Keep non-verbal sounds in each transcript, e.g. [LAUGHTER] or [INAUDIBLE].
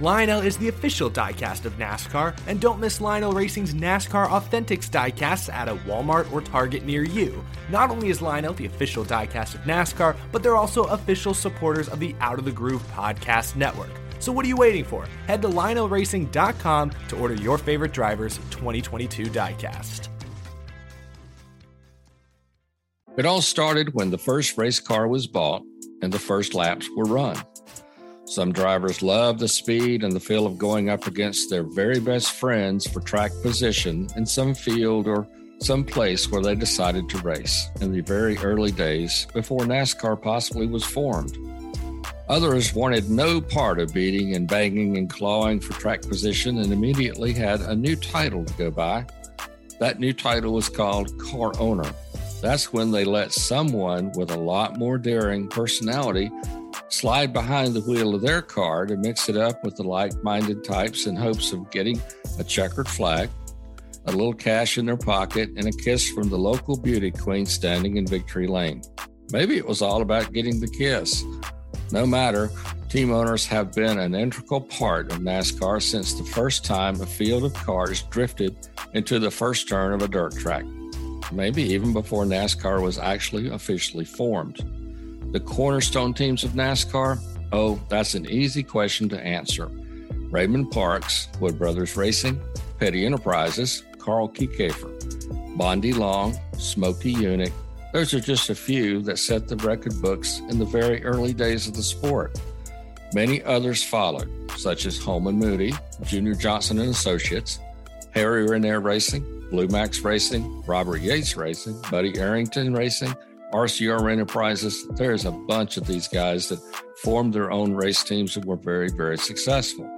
Lionel is the official diecast of NASCAR, and don't miss Lionel Racing's NASCAR Authentics diecasts at a Walmart or Target near you. Not only is Lionel the official diecast of NASCAR, but they're also official supporters of the Out of the Groove podcast network. So what are you waiting for? Head to lionelracing.com to order your favorite driver's 2022 diecast. It all started when the first race car was bought and the first laps were run. Some drivers love the speed and the feel of going up against their very best friends for track position in some field or some place where they decided to race in the very early days before NASCAR possibly was formed. Others wanted no part of beating and banging and clawing for track position and immediately had a new title to go by. That new title was called car owner. That's when they let someone with a lot more daring personality slide behind the wheel of their car to mix it up with the like minded types in hopes of getting a checkered flag, a little cash in their pocket, and a kiss from the local beauty queen standing in victory lane. Maybe it was all about getting the kiss. No matter, team owners have been an integral part of NASCAR since the first time a field of cars drifted into the first turn of a dirt track, maybe even before NASCAR was actually officially formed. The cornerstone teams of NASCAR? Oh, that's an easy question to answer. Raymond Parks, Wood Brothers Racing, Petty Enterprises, Carl Kiekhaefer, Bondy Long, Smokey Yunick. Those are just a few that set the record books in the very early days of the sport. Many others followed, such as Holman Moody, Junior Johnson and Associates, Harry Ranier Racing, Blue Max Racing, Robert Yates Racing, Buddy Arrington Racing, RCR Enterprises. There's a bunch of these guys that formed their own race teams and were very, very successful.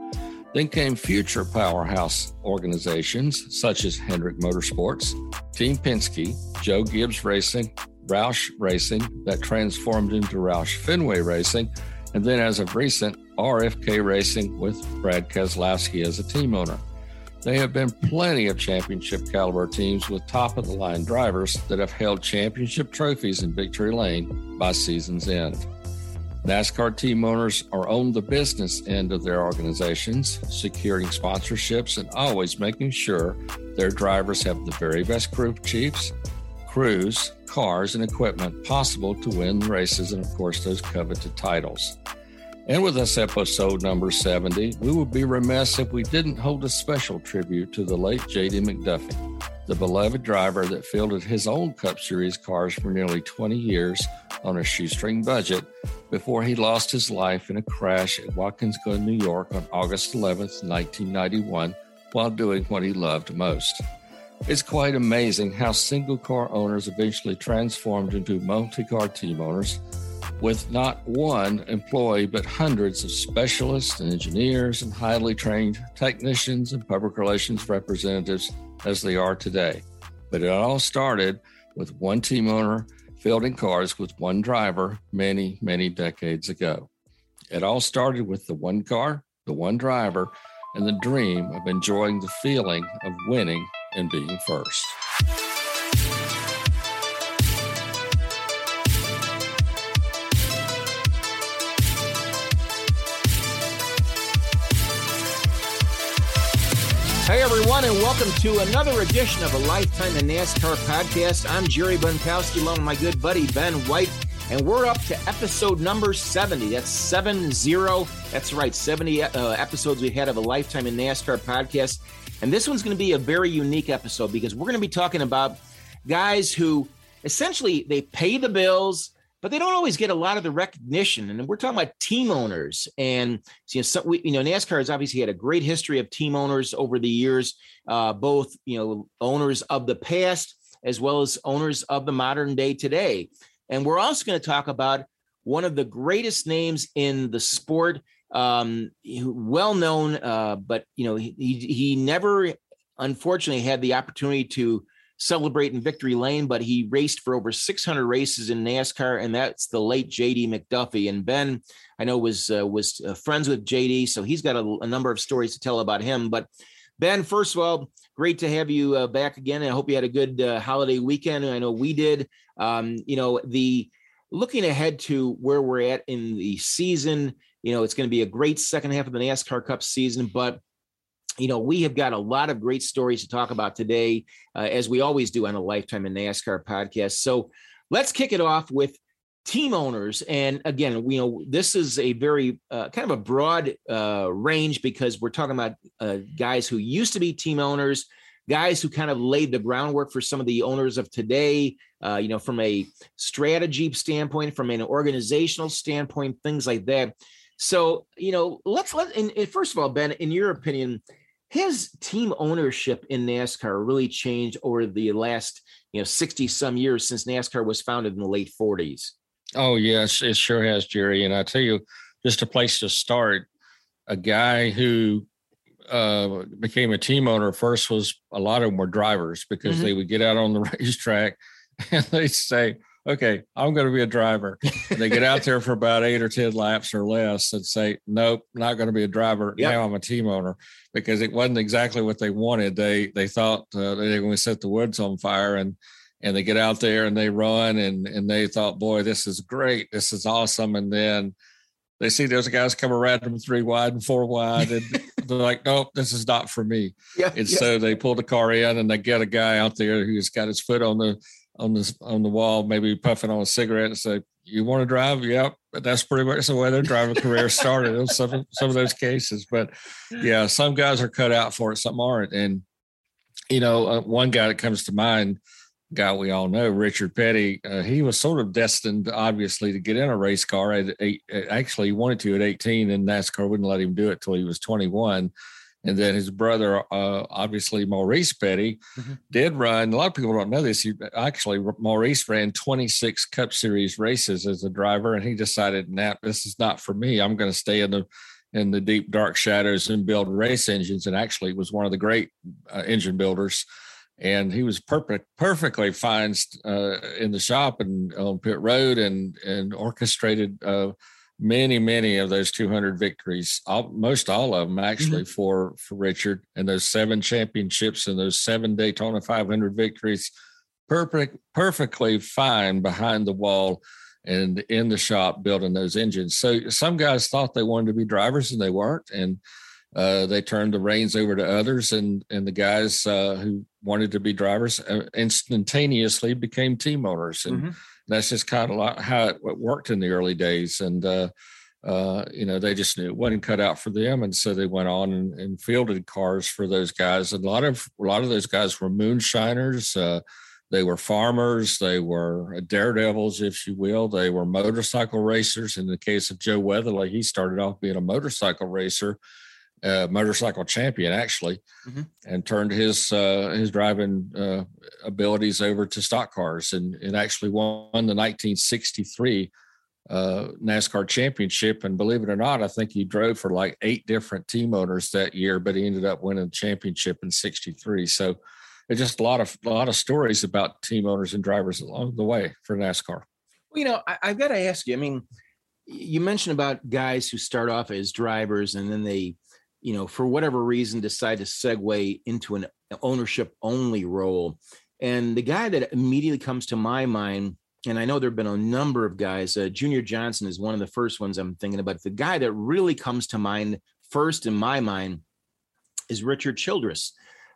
Then came future powerhouse organizations such as Hendrick Motorsports, Team Penske, Joe Gibbs Racing, Roush Racing, that transformed into Roush Fenway Racing, and then as of recent, RFK Racing with Brad Keselowski as a team owner. There have been plenty of championship caliber teams with top of the line drivers that have held championship trophies in victory lane by season's end. NASCAR team owners are on the business end of their organizations, securing sponsorships and always making sure their drivers have the very best crew chiefs, crews, cars, and equipment possible to win races and, of course, those coveted titles. And with this episode number 70, we would be remiss if we didn't hold a special tribute to the late J.D. McDuffie, the beloved driver that fielded his own Cup Series cars for nearly 20 years on a shoestring budget before he lost his life in a crash at Watkins Glen, New York on August 11, 1991, while doing what he loved most. It's quite amazing how single car owners eventually transformed into multi car team owners with not one employee, but hundreds of specialists and engineers and highly trained technicians and public relations representatives as they are today. But it all started with one team owner fielding cars with one driver many, many decades ago. It all started with the one car, the one driver, and the dream of enjoying the feeling of winning and being first. Hey, everyone, and welcome to another edition of a Lifetime in NASCAR podcast. I'm Jerry Bonkowski, along with my good buddy Ben White, and we're up to episode number 70. That's 7 0. That's right, 70 uh, episodes we had of a Lifetime in NASCAR podcast. And this one's going to be a very unique episode because we're going to be talking about guys who essentially they pay the bills but they don't always get a lot of the recognition. And we're talking about team owners, and you know, we, you know, NASCAR has obviously had a great history of team owners over the years, uh, both you know, owners of the past as well as owners of the modern day today. And we're also going to talk about one of the greatest names in the sport, um, well known, uh, but you know, he, he never, unfortunately, had the opportunity to celebrate in victory lane, but he raced for over 600 races in NASCAR, and that's the late JD McDuffie. And Ben, I know was uh, was uh, friends with JD, so he's got a, a, number of stories to tell about him. But Ben, first of all, great to have you uh, back again. I hope you had a good uh, holiday weekend. I know we did. Um, you know the looking ahead to where we're at in the season. You know it's going to be a great second half of the NASCAR Cup season, but you know, we have got a lot of great stories to talk about today, uh, as we always do on a Lifetime in NASCAR podcast. So let's kick it off with team owners. And again, you know, this is a very uh, kind of a broad uh, range because we're talking about uh, guys who used to be team owners, guys who kind of laid the groundwork for some of the owners of today, uh, you know, from a strategy standpoint, from an organizational standpoint, things like that. So, you know, let's let, and, and first of all, Ben, in your opinion, his team ownership in NASCAR really changed over the last, you know, 60 some years since NASCAR was founded in the late 40s. Oh, yes, it sure has, Jerry. And I tell you, just a place to start, a guy who uh, became a team owner first was a lot of them were drivers because mm-hmm. they would get out on the [LAUGHS] racetrack and they'd say, okay, I'm going to be a driver. And they get out there for about eight or 10 laps or less and say, nope, not going to be a driver. Yep. Now I'm a team owner because it wasn't exactly what they wanted. They, they thought uh, they were going to set the woods on fire and, and they get out there and they run and, and they thought, boy, this is great. This is awesome. And then they see those guys come around them three wide and four wide and [LAUGHS] they're like, nope, this is not for me. Yeah, and yeah. so they pull the car in and they get a guy out there who's got his foot on the on the on the wall, maybe puffing on a cigarette and say, "You want to drive?" Yep. But that's pretty much the way their driving career started. some some of those cases, but yeah, some guys are cut out for it, some aren't. And you know, uh, one guy that comes to mind, guy we all know, Richard Petty. Uh, he was sort of destined, obviously, to get in a race car at eight. Actually, he wanted to at 18, and NASCAR wouldn't let him do it till he was 21 and then his brother, uh, obviously Maurice Petty, mm-hmm. did run. A lot of people don't know this. He actually Maurice ran 26 Cup Series races as a driver, and he decided, "Nah, this is not for me. I'm going to stay in the in the deep dark shadows and build race engines." And actually, was one of the great uh, engine builders. And he was perfect, perfectly fine uh, in the shop and on pit road, and and orchestrated uh, many, many of those 200 victories, all, most all of them actually mm-hmm. for for Richard, and those seven championships and those seven Daytona 500 victories, perfect, perfectly fine behind the wall and in the shop building those engines. So some guys thought they wanted to be drivers and they weren't, and uh, they turned the reins over to others, and and the guys uh, who wanted to be drivers uh, instantaneously became team owners and. Mm-hmm that's just kind of how it worked in the early days. And, uh, uh, you know, they just knew it wasn't cut out for them. And so they went on and, and fielded cars for those guys. And a lot of, a lot of those guys were moonshiners. Uh, they were farmers. They were daredevils, if you will. They were motorcycle racers. In the case of Joe Weatherly, he started off being a motorcycle racer uh, motorcycle champion actually, mm-hmm. and turned his uh, his driving uh, abilities over to stock cars, and, and actually won the 1963 uh, NASCAR championship. And believe it or not, I think he drove for like eight different team owners that year, but he ended up winning the championship in '63. So there's just a lot of a lot of stories about team owners and drivers along the way for NASCAR. Well, you know, I, I've got to ask you. I mean, you mentioned about guys who start off as drivers and then they you know, for whatever reason, decide to segue into an ownership only role. And the guy that immediately comes to my mind, and I know there have been a number of guys, uh, Junior Johnson is one of the first ones I'm thinking about. The guy that really comes to mind first in my mind is Richard Childress.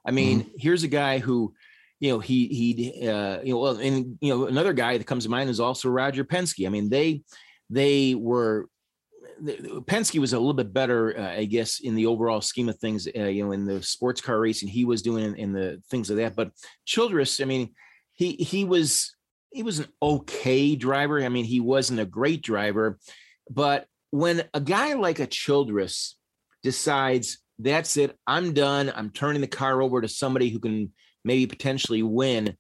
I mean, mm-hmm. here's a guy who, you know, he he uh, you know, well, and you know, another guy that comes to mind is also Roger Penske. I mean, they they were Penske was a little bit better, uh, I guess, in the overall scheme of things. Uh, you know, in the sports car racing, he was doing in, the things of like that. But Childress, I mean, he he was he was an okay driver. I mean, he wasn't a great driver, but when a guy like a Childress decides that's it, I'm done. I'm turning the car over to somebody who can maybe potentially win,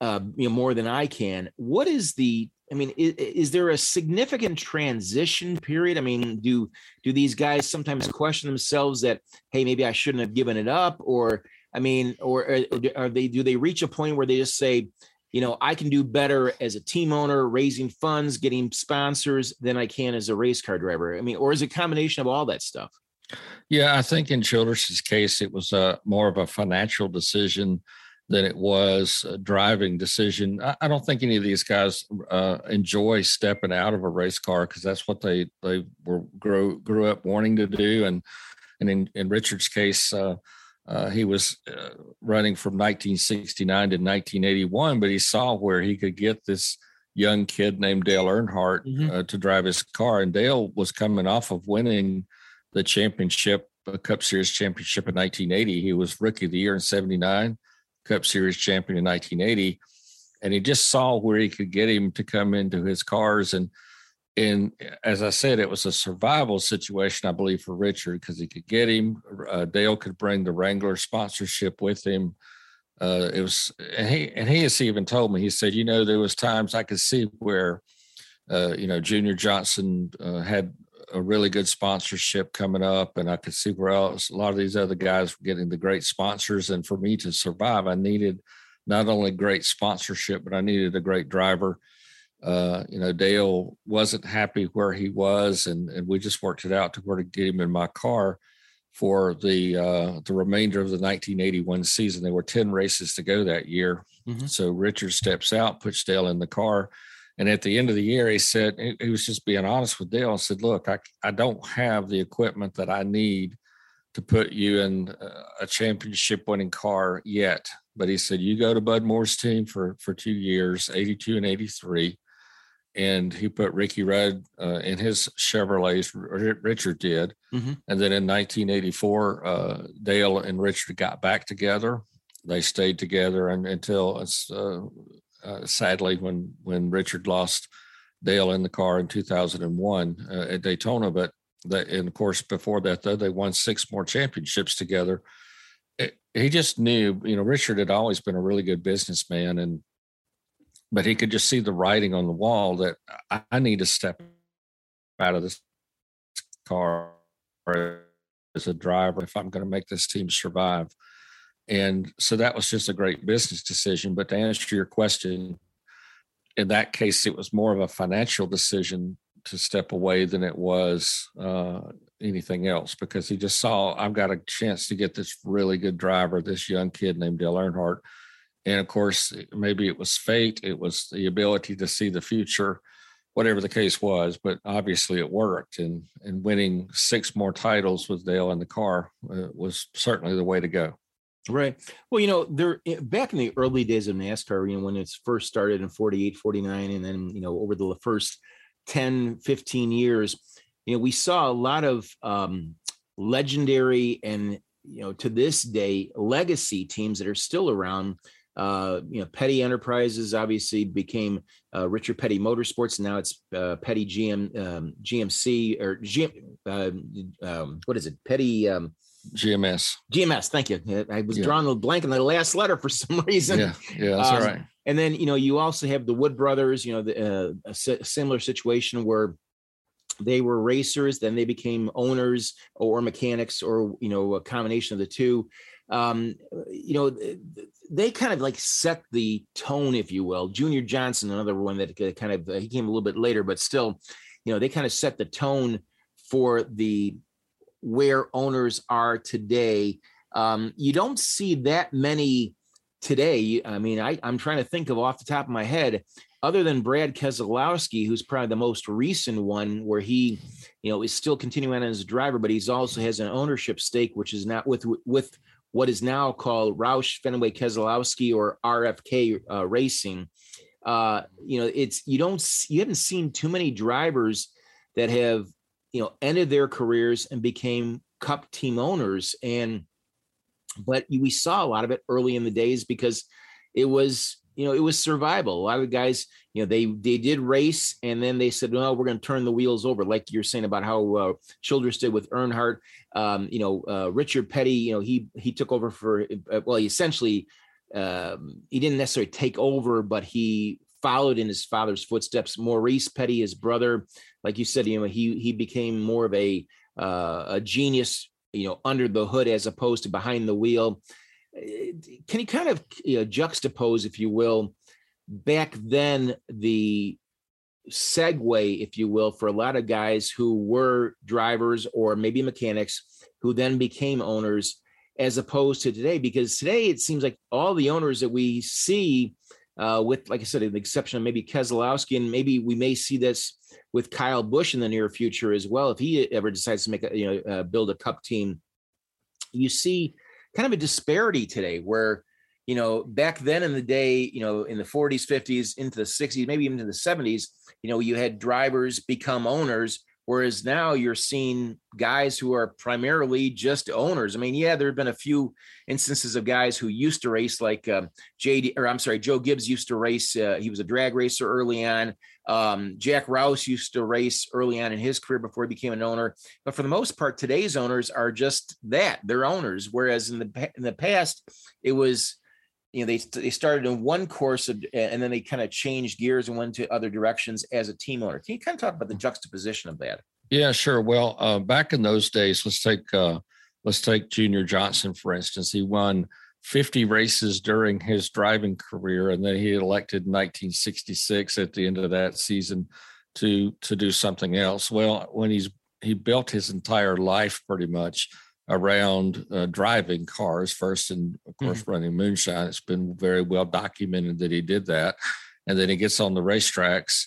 uh, you know, more than I can. What is the I mean, is, is, there a significant transition period? I mean, do do these guys sometimes question themselves that, hey, maybe I shouldn't have given it up, or I mean, or uh, are they do they reach a point where they just say, you know, I can do better as a team owner, raising funds, getting sponsors than I can as a race car driver? I mean, or is it a combination of all that stuff? Yeah, I think in Childress's case, it was a uh, more of a financial decision than it was a driving decision. I, I don't think any of these guys uh, enjoy stepping out of a race car because that's what they they were grew grew up wanting to do. And and in in Richard's case, uh, uh, he was uh, running from 1969 to 1981, but he saw where he could get this young kid named Dale Earnhardt mm-hmm. Uh, to drive his car, and Dale was coming off of winning the championship, a Cup Series championship in 1980. He was Rookie of the Year in '79, Cup Series champion in 1980, and he just saw where he could get him to come into his cars. And and as I said, it was a survival situation, I believe, for Richard because he could get him. Uh, Dale could bring the Wrangler sponsorship with him. Uh, it was, and he and he has even told me. He said, you know, there was times I could see where, uh, you know, Junior Johnson uh, had a really good sponsorship coming up, and I could see where else a lot of these other guys were getting the great sponsors. And for me to survive, I needed not only great sponsorship, but I needed a great driver. Uh, you know, Dale wasn't happy where he was, and and we just worked it out to where to get him in my car for the uh, the remainder of the 1981 season. There were 10 races to go that year. Mm-hmm. So Richard steps out, puts Dale in the car and at the end of the year, he said, he was just being honest with Dale and said, Look, I, I don't have the equipment that I need to put you in a championship winning car yet. But he said, You go to Bud Moore's team for, for two years, 82 and 83. And he put Ricky Rudd uh, in his Chevrolets, Richard did. Mm-hmm. And then in 1984, uh, Dale and Richard got back together. They stayed together and, until it's uh, uh, sadly when when Richard lost Dale in the car in 2001 uh, at Daytona. But and of course, before that, though, they won six more championships together. It, he just knew, you know, Richard had always been a really good businessman, and but he could just see the writing on the wall that I, I need to step out of this car as a driver if I'm going to make this team survive. And so that was just a great business decision. But to answer your question, in that case, it was more of a financial decision to step away than it was uh, anything else because he just saw I've got a chance to get this really good driver, this young kid named Dale Earnhardt. And of course, maybe it was fate, it was the ability to see the future, whatever the case was. But obviously, it worked, and and winning six more titles with Dale in the car uh, was certainly the way to go. Right. Well, you know, there eh, back in the early days of NASCAR, you know, when it's first started in 48, 49, and then, you know, over the first 10, 15 years, you know, we saw a lot of um, legendary and, you know, to this day, legacy teams that are still around. Uh, you know, Petty Enterprises obviously became uh, Richard Petty Motorsports. Now it's uh, Petty GM um, GMC or GM. Uh, um, what is it? Petty. Um, GMS. GMS. Thank you. I was yeah. drawing a blank in the last letter for [LAUGHS] some reason. Yeah, yeah, that's um, all right. And then you know you also have the Wood brothers. You know, the, uh, a similar situation where they were racers, then they became owners or mechanics, or you know, a combination of the two. Um, you know, they kind of like set the tone, if you will. Junior Johnson, another one that kind of he came a little bit later, but still, you know, they kind of set the tone for the where owners are today. Um, you don't see that many today. I mean, I, I'm trying to think of off the top of my head, other than Brad Keselowski, who's probably the most recent one, where he, you know, is still continuing as a driver, but he's also has an ownership stake, which is not with with what is now called Roush Fenway Keselowski or RFK uh, Racing. Uh, you know, it's you don't you haven't seen too many drivers that have you know ended their careers and became cup team owners. And but we saw a lot of it early in the days because it was you know it was survival. A lot of guys you know they they did race and then they said well we're going to turn the wheels over like you're saying about how uh, childress did with earnhardt. Um, you know uh, richard petty you know he he took over for uh, well he essentially um, he didn't necessarily take over but he followed in his father's footsteps maurice petty his brother like you said, you know, he he became more of a uh, a genius, you know, under the hood as opposed to behind the wheel. can you kind of you know, juxtapose, if you will, back then the segue, if you will, for a lot of guys who were drivers or maybe mechanics who then became owners, as opposed to today? Because today it seems like all the owners that we see, uh, with like I said, the exception of maybe Keselowski, and maybe we may see this with Kyle Busch in the near future as well, if he ever decides to make a you know uh, build a Cup team. You see kind of a disparity today where you know back then in the day you know in the 40s 50s into the 60s maybe even in the 70s you know you had drivers become owners whereas now you're seeing guys who are primarily just owners. I mean yeah there have been a few instances of guys who used to race like um, jd or i'm sorry joe gibbs used to race uh, he was a drag racer early on. Um, Jack Roush used to race early on in his career before he became an owner, but for the most part, today's owners are just that they're owners. Whereas in the in the past, it was you know they they started in one course of, and then they kind of changed gears and went to other directions as a team owner. Can you kind of talk about the juxtaposition of that? Yeah, sure. Well, uh, back in those days, let's take uh, let's take Junior Johnson for instance. He won 50 races during his driving career, and then he elected in 1966 at the end of that season to to do something else. Well, when he's he built his entire life pretty much around uh, driving cars first, and of course mm-hmm. running moonshine. It's been very well documented that he did that, and then he gets on the racetracks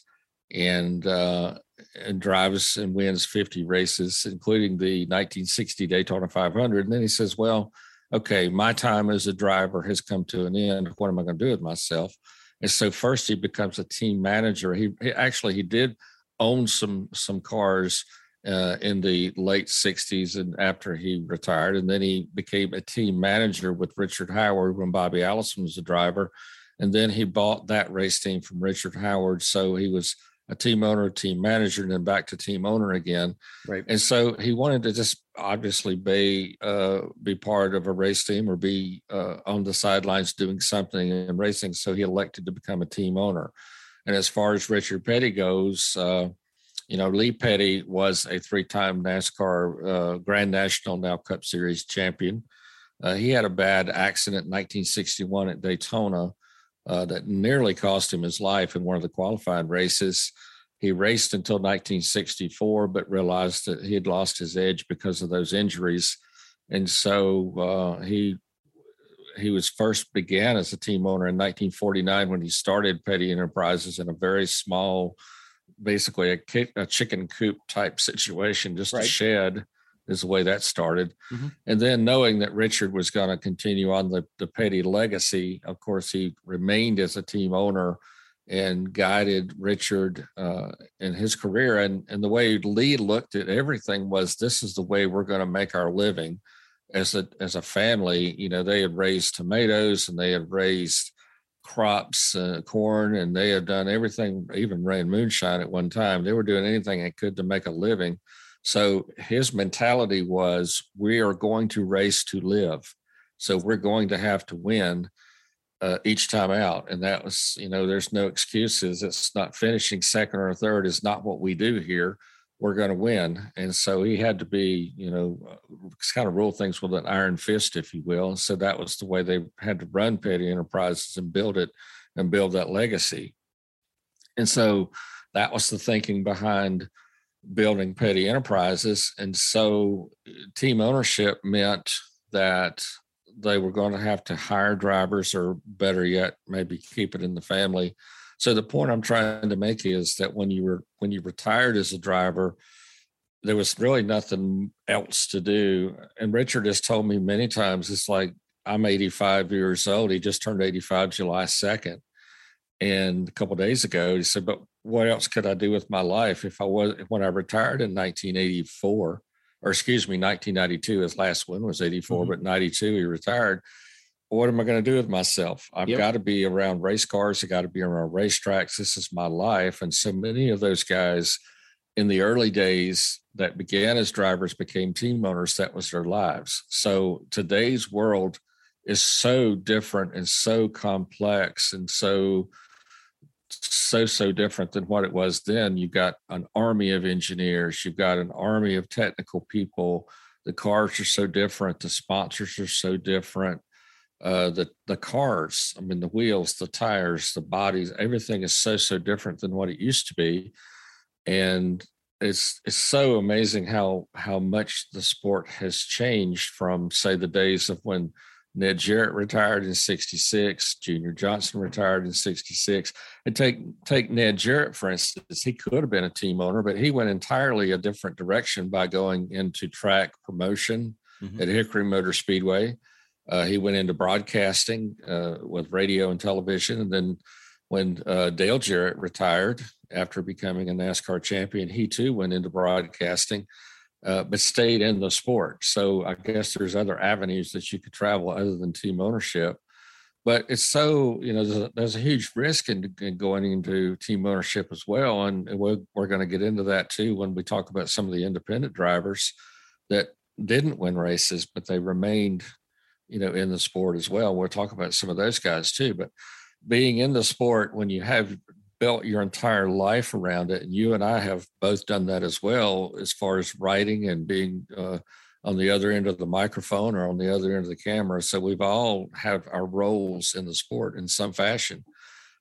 and uh, and drives and wins 50 races, including the 1960 Daytona 500. And then he says, "Well." okay, my time as a driver has come to an end. What am I going to do with myself? And so first he becomes a team manager. He, he actually he did own some some cars uh, in the late 60s and after he retired. And then he became a team manager with Richard Howard when Bobby Allison was the driver. And then he bought that race team from Richard Howard. So he was a team owner, team manager, and then back to team owner again. Right. And so he wanted to just obviously be uh, be part of a race team or be uh, on the sidelines doing something in racing. So he elected to become a team owner. And as far as Richard Petty goes, uh, you know, Lee Petty was a three-time NASCAR uh, Grand National now Cup Series champion. Uh, he had a bad accident in 1961 at Daytona uh, that nearly cost him his life in one of the qualifying races. He raced until 1964, but realized that he had lost his edge because of those injuries, and so uh, he he was first began as a team owner in 1949 when he started Petty Enterprises in a very small, basically a, a chicken coop type situation, just right. a shed is the way that started. Mm-hmm. And then knowing that Richard was going to continue on the, the Petty legacy, of course, he remained as a team owner and guided Richard uh, in his career. And, and the way Lee looked at everything was this is the way we're going to make our living as a, as a family. You know, they had raised tomatoes and they had raised crops, uh, corn, and they had done everything, even ran moonshine at one time. They were doing anything they could to make a living. So his mentality was we are going to race to live. So we're going to have to win uh, each time out. And that was, you know, there's no excuses. It's not finishing second or third is not what we do here. We're going to win. And so he had to be, you know, uh, kind of rule things with an iron fist, if you will. So that was the way they had to run Petty Enterprises and build it and build that legacy. And so that was the thinking behind building petty enterprises. And so team ownership meant that they were going to have to hire drivers or better yet, maybe keep it in the family. So the point I'm trying to make is that when you were when you retired as a driver, there was really nothing else to do. And Richard has told me many times, it's like I'm 85 years old. He just turned 85 July 2nd. And a couple days ago, he said, "But what else could I do with my life if I was when I retired in 1984, or excuse me, 1992? His last one was 84, mm-hmm. but 92 he retired. What am I going to do with myself? I've yep. got to be around race cars. I got to be around racetracks. This is my life. And so many of those guys in the early days that began as drivers became team owners. That was their lives. So today's world is so different and so complex and so so so different than what it was then you've got an army of engineers you've got an army of technical people the cars are so different the sponsors are so different uh, the the cars. I mean, the wheels, the tires, the bodies, everything is so so different than what it used to be, and it's it's so amazing how how much the sport has changed from say the days of when Ned Jarrett retired in 66, Junior Johnson retired in 66. And take take Ned Jarrett, for instance, he could have been a team owner, but he went entirely a different direction by going into track promotion mm-hmm. at Hickory Motor Speedway. Uh, he went into broadcasting uh, with radio and television. And then when uh, Dale Jarrett retired after becoming a NASCAR champion, he too went into broadcasting uh, but stayed in the sport. So I guess there's other avenues that you could travel other than team ownership. But it's so you know there's a, there's a huge risk in, in, going into team ownership as well, and we're, we're going to get into that too when we talk about some of the independent drivers that didn't win races, but they remained you know in the sport as well. We'll talk about some of those guys too. But being in the sport when you have built your entire life around it. And you and I have both done that as well, as far as writing and being uh, on the other end of the microphone or on the other end of the camera. So we've all have our roles in the sport in some fashion.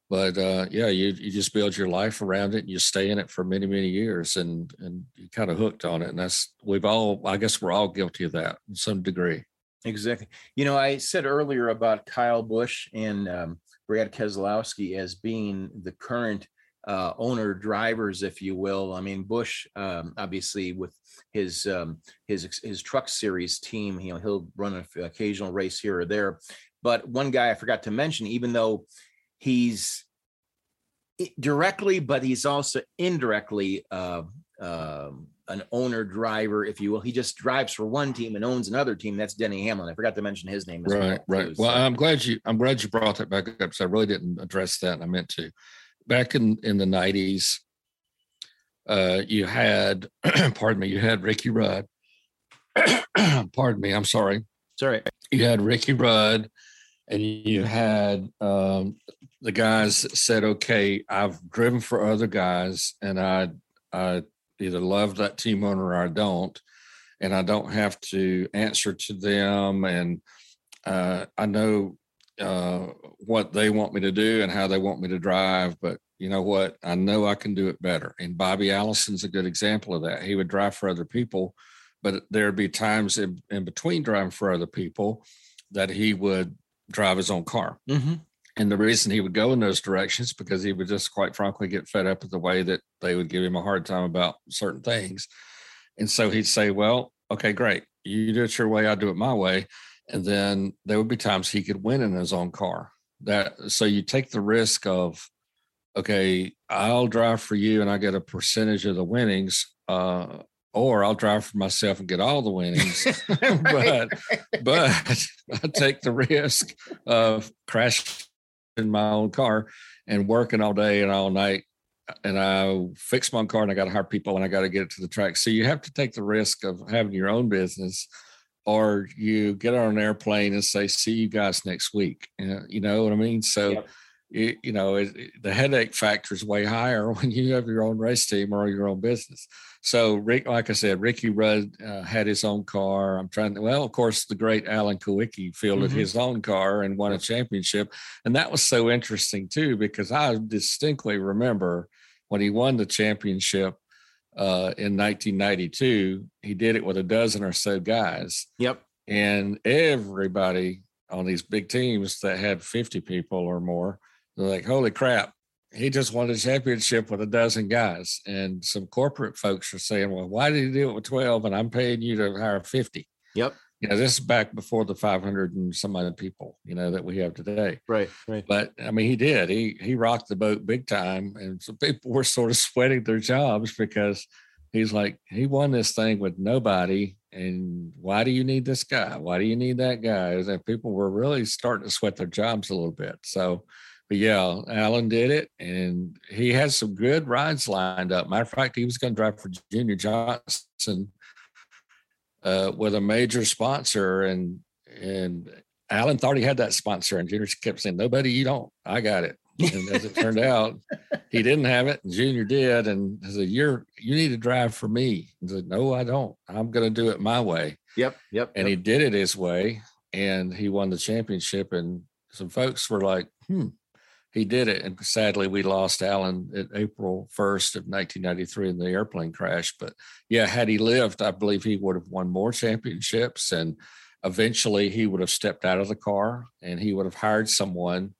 But uh, yeah, you you just build your life around it and you stay in it for many many years and and you kind of hooked on it. And that's we've all I guess we're all guilty of that in some degree. Exactly. You know, I said earlier about Kyle Busch and um, Brad Keselowski as being the current uh, owner drivers, if you will. I mean, Busch um, obviously with his um, his his truck series team, you know, he'll run an occasional race here or there. But one guy I forgot to mention, even though he's directly, but he's also indirectly uh, uh, an owner driver, if you will. He just drives for one team and owns another team. That's Denny Hamlin. I forgot to mention his name. right, well, right. Well, I'm glad you I'm glad you brought that back up because I really didn't address that. I meant to. Back in in the '90s, uh, you had, [CLEARS THROAT] pardon me, you had Ricky Rudd. [CLEARS THROAT] pardon me, I'm sorry. Sorry. You had Ricky Rudd, and you had um, the guys that said, "Okay, I've driven for other guys, and I I either love that team owner or I don't, and I don't have to answer to them. And uh, I know uh, what they want me to do and how they want me to drive. But you know what? I know I can do it better. And Bobby Allison's a good example of that. He would drive for other people, but there'd be times in, in between driving for other people that he would drive his own car. Mm-hmm. And the reason he would go in those directions because he would just quite frankly get fed up with the way that they would give him a hard time about certain things. And so he'd say, Well, okay, great. You do it your way, I do it my way. And then there would be times he could win in his own car. That so you take the risk of, okay, I'll drive for you and I get a percentage of the winnings. Uh, or I'll drive for myself and get all the winnings. [LAUGHS] [LAUGHS] but but [LAUGHS] I take the risk of crashing in my own car and working all day and all night. And I fix my car and I got to hire people and I got to get it to the track. So you have to take the risk of having your own business or you get on an airplane and say, see you guys next week. Uh, you know what I mean? So, yep. You, you know, it, it, the headache factor is way higher [LAUGHS] when you have your own race team or your own business. So Rick, like I said, Ricky Rudd uh, had his own car. I'm trying to, well, of course, the great Alan Kulwicki fielded mm-hmm. his own car and won a championship. And that was so interesting too, because I distinctly remember when he won the championship uh, in 1992, he did it with a dozen or so guys. Yep. And everybody on these big teams that had 50 people or more, they're like, holy crap, he just won a championship with a dozen guys. And some corporate folks are saying, well, why did he do it with 12 and I'm paying you to hire 50? Yep. You know, this is back before the 500 and some other people, you know, that we have today. Right, right. But I mean, he did. He he rocked the boat big time, and some people were sort of [LAUGHS] sweating their jobs because he's like, he won this thing with nobody, and why do you need this guy? Why do you need that guy? And people were really starting to sweat their jobs a little bit. So but yeah, Alan did it, and he has some good rides lined up. Matter of fact, he was going to drive for Junior Johnson uh, with a major sponsor, and and Alan thought he had that sponsor, and Junior kept saying, "Nobody, you don't. I got it." And as it turned out, he [LAUGHS] didn't have it, and Junior did. And I said, "You're you need to drive for me." He said, "No, I don't. I'm going to do it my way." Yep, yep. And yep. he did it his way, and he won the championship. And some folks were like, "Hmm, he did it." And sadly, we lost Alan at April first of 1993 in the airplane crash. But yeah, had he lived, I believe he would have won more championships and. Eventually, he would have stepped out of the car and he would have hired someone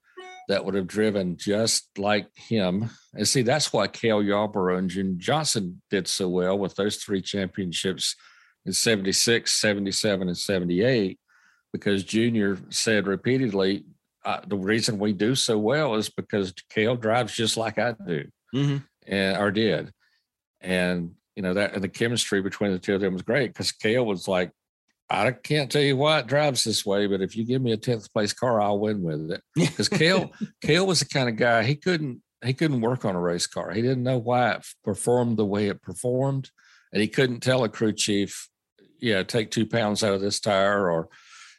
that would have driven just like him. And see, that's why Cale Yarborough and Jim Johnson did so well with those three championships in 76, 77, and 78, because Junior said repeatedly, uh, the reason we do so well is because Cale drives just like I do, mm-hmm. and or did, and you know that and the chemistry between the two of them was great because Cale was like, I can't tell you why it drives this way, but if you give me a tenth place car, I'll win with it. [LAUGHS] Because Cale, Cale was the kind of guy he couldn't he couldn't work on a race car. He didn't know why it performed the way it performed, and he couldn't tell a crew chief, "Yeah, take two pounds out of this tire," or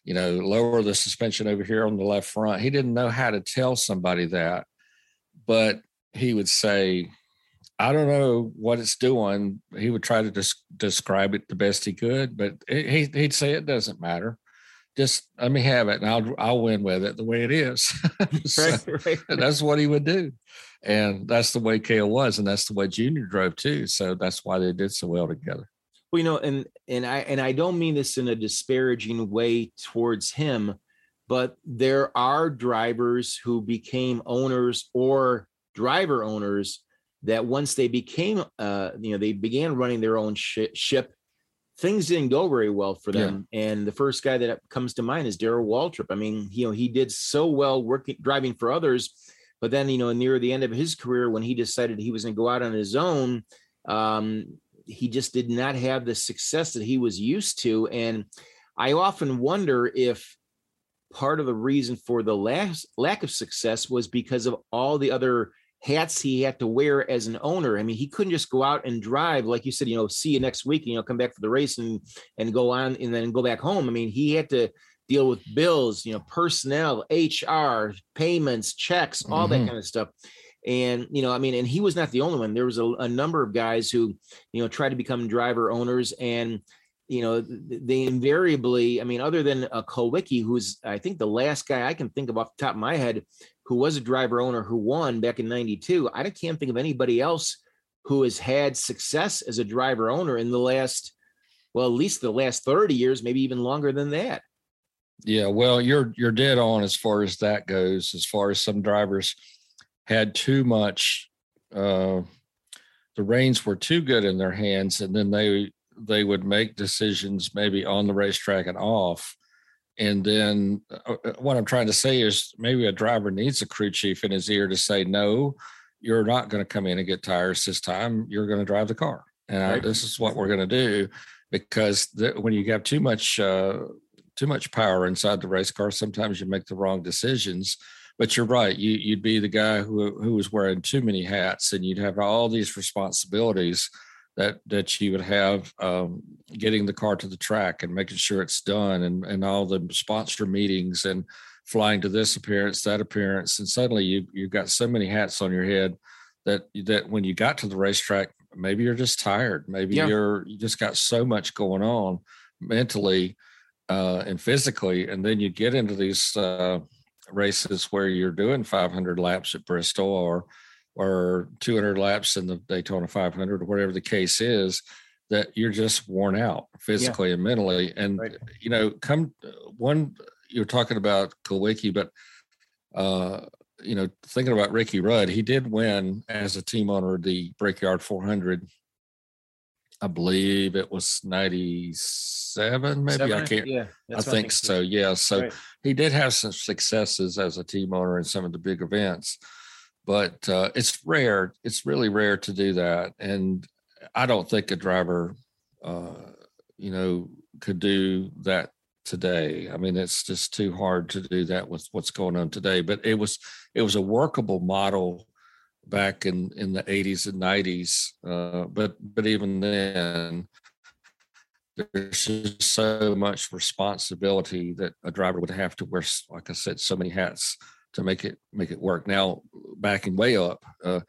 you know, lower the suspension over here on the left front. He didn't know how to tell somebody that, but he would say, I don't know what it's doing. He would try to des- describe it the best he could, but he, he'd say it doesn't matter. Just let me have it, and I'll I'll win with it the way it is. [LAUGHS] [LAUGHS] so right, right. [LAUGHS] That's what he would do, and that's the way Cale was, and that's the way Junior drove too. So that's why they did so well together. Well, you know, and and I and I don't mean this in a disparaging way towards him, but there are drivers who became owners or driver owners that once they became, uh, you know, they began running their own sh- ship, things didn't go very well for them. Yeah. And the first guy that comes to mind is Darrell Waltrip. I mean, you know, he did so well working, driving for others, but then, you know, near the end of his career, when he decided he was going to go out on his own, um, he just did not have the success that he was used to. And I often wonder if part of the reason for the last lack of success was because of all the other hats he had to wear as an owner. I mean, he couldn't just go out and drive, like you said, you know, see you next week, and, you know, come back for the race and and go on and then go back home. I mean, he had to deal with bills, you know, personnel, HR, payments, checks, all mm-hmm. that kind of stuff. And you know, I mean, and he was not the only one. There was a, a number of guys who, you know, tried to become driver owners and you know, they invariably, I mean, other than uh, a Kulwicki, who's I think the last guy I can think of off the top of my head who was a driver owner who won back in 92. I can't think of anybody else who has had success as a driver owner in the last, well, at least the last 30 years, maybe even longer than that. Yeah, well, you're you're dead on as far as that goes. As far as some drivers had too much, uh, the reins were too good in their hands, and then they they would make decisions maybe on the racetrack and off and then uh, uh, what I'm trying to say is maybe a driver needs a crew chief in his ear to say, no, you're not going to come in and get tires this time. You're going to drive the car. And right. I, this is what we're going to do because the, when you have too much, uh, too much power inside the race car, sometimes you make the wrong decisions. But you're right. You, you'd be the guy who, who was wearing too many hats and you'd have all these responsibilities that that you would have um, getting the car to the track and making sure it's done and and all the sponsor meetings and flying to this appearance that appearance and suddenly you you've got so many hats on your head that that when you got to the racetrack maybe you're just tired maybe yeah. you're you just got so much going on mentally uh, and physically and then you get into these uh, races where you're doing 500 laps at Bristol or or 200 laps in the Daytona 500 or whatever the case is that you're just worn out physically yeah. and mentally and right. you know come one you're talking about Kulwicki but uh you know thinking about Ricky Rudd he did win as a team owner the Brickyard 400 I believe it was 97 maybe Seven, I can't yeah I think so yeah so right. he did have some successes as a team owner in some of the big events but uh, it's rare. It's really rare to do that, and I don't think a driver, uh, you know, could do that today. I mean, it's just too hard to do that with what's going on today. But it was it was a workable model back in in the 80s and 90s. Uh, but but even then, there's just so much responsibility that a driver would have to wear. Like I said, so many hats to make it make it work. Now, backing way up uh,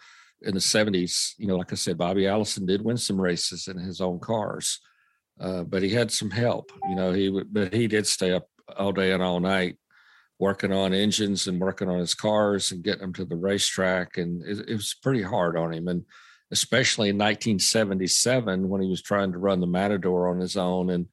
in the '70s, you know, like I said, Bobby Allison did win some races in his own cars, uh, but he had some help. You know, he but he did stay up all day and all night working on engines and working on his cars and getting them to the racetrack. And it, it, was pretty hard on him. And especially in 1977 when he was trying to run the Matador on his own and,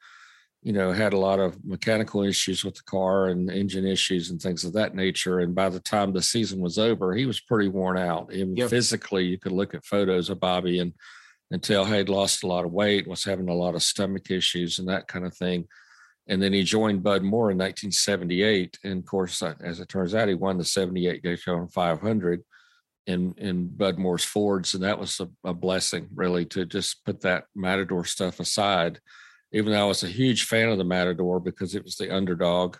you know, had a lot of mechanical issues with the car and engine issues and things of that nature. And by the time the season was over, he was pretty worn out. Even yep. physically, you could look at photos of Bobby and, and tell he'd lost a lot of weight, was having a lot of stomach issues and that kind of thing and then he joined Bud Moore in 1978. And of course, uh, as it turns out, he won the 78 Daytona 500 in in Bud Moore's Fords, and that was a, a, blessing, really, to just put that Matador stuff aside. Even though I was a huge fan of the Matador because it was the underdog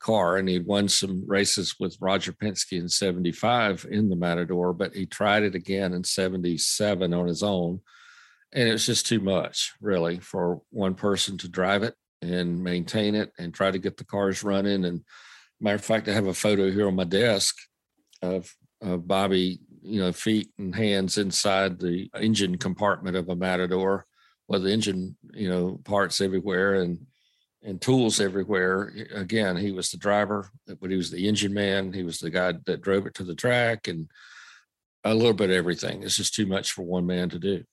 car, and he'd won some races with Roger Penske in '75 in the Matador, but he tried it again in '77 on his own, and it was just too much, really, for one person to drive it and maintain it and try to get the cars running. And matter of fact, I have a photo here on my desk of, of Bobby, you know, feet and hands inside the engine compartment of a Matador with engine, you know, parts everywhere and and tools everywhere. Again, he was the driver, but he was the engine man. He was the guy that drove it to the track and a little bit of everything. It's just too much for one man to do.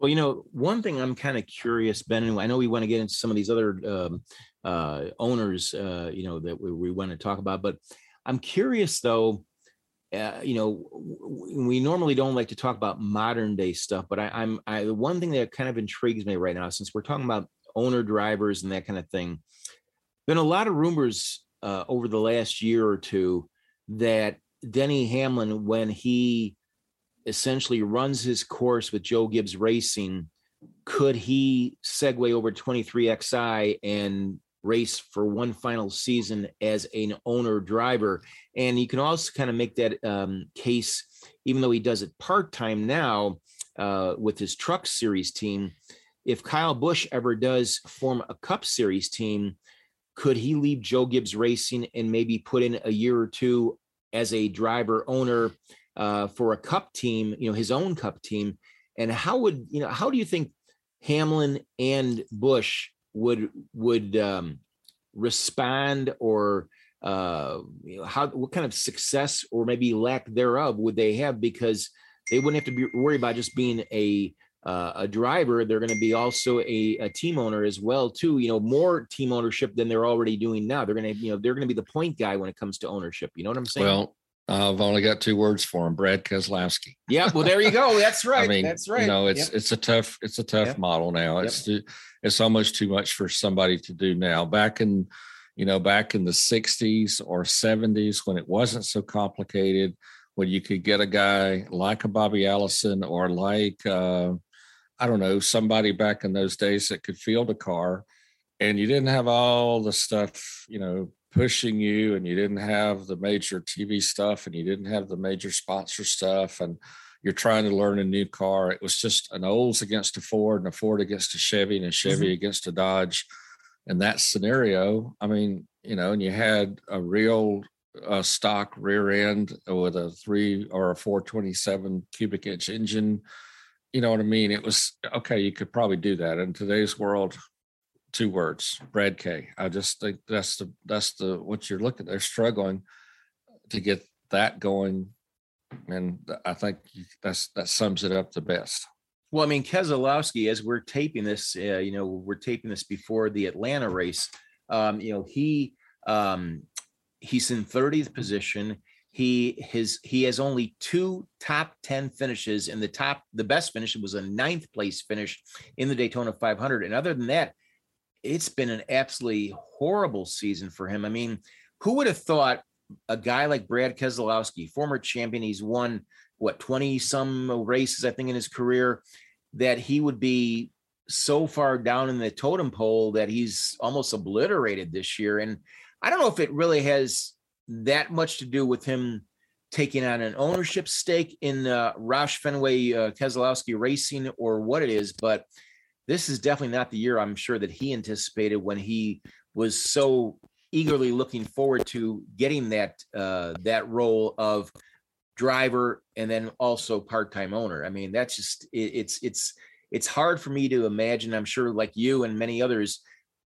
Well, you know, one thing I'm kind of curious, Ben, and I know we want to get into some of these other um, uh, owners, uh, you know, that we, we want to talk about, but I'm curious though, uh, you know, we normally don't like to talk about modern day stuff, but I, I'm, I, the one thing that kind of intrigues me right now, since we're talking about owner drivers and that kind of thing, been a lot of rumors uh, over the last year or two that Denny Hamlin, when he essentially runs his course with Joe Gibbs Racing, could he segue over 23XI and race for one final season as an owner driver? And you can also kind of make that um, case, even though he does it part time now uh, with his truck series team. If Kyle Busch ever does form a Cup Series team, could he leave Joe Gibbs Racing and maybe put in a year or two as a driver owner uh, for a cup team, you know, his own cup team. And how would you know? How do you think Hamlin and Busch would would um, respond, or uh, you know, how what kind of success or maybe lack thereof would they have? Because they wouldn't have to be worried about just being a uh, a driver. They're going to be also a, a team owner as well, too. You know, more team ownership than they're already doing now. They're going to, you know, they're going to be the point guy when it comes to ownership. You know what I'm saying? Well, I've only got two words for him: Brad Keselowski. Yeah, well, there you go. [LAUGHS] That's right. I mean, that's right. You know, it's yep. it's a tough it's a tough yep. model now. It's yep. too, it's almost too much for somebody to do now. Back in you know back in the '60s or '70s when it wasn't so complicated, when you could get a guy like a Bobby Allison or like uh, I don't know somebody back in those days that could field a car, and you didn't have all the stuff you know pushing you and you didn't have the major TV stuff and you didn't have the major sponsor stuff and you're trying to learn a new car. It was just an Olds against a Ford and a Ford against a Chevy and a Chevy mm-hmm. against a Dodge. And that scenario, I mean, you know, and you had a real uh, stock rear end with a three or a 427 cubic inch engine. You know what I mean? It was okay. You could probably do that in today's world two words brad k i just think that's the that's the what you're looking they're struggling to get that going and i think that's that sums it up the best. Well i mean keselowski as we're taping this uh, you know we're taping this before the atlanta race um you know he um he's in 30th position. He his he has only two top 10 finishes and the top the best finish was a ninth place finish in the daytona 500 and other than that it's been an absolutely horrible season for him. I mean, who would have thought a guy like Brad Keselowski, former champion, he's won what 20 some races, I think, in his career, that he would be so far down in the totem pole that he's almost obliterated this year. And I don't know if it really has that much to do with him taking on an ownership stake in uh, Roush Fenway uh, Keselowski Racing or what it is, but this is definitely not the year I'm sure that he anticipated when he was so eagerly looking forward to getting that uh, that role of driver and then also part-time owner. I mean, that's just it, it's it's it's hard for me to imagine. I'm sure, like you and many others,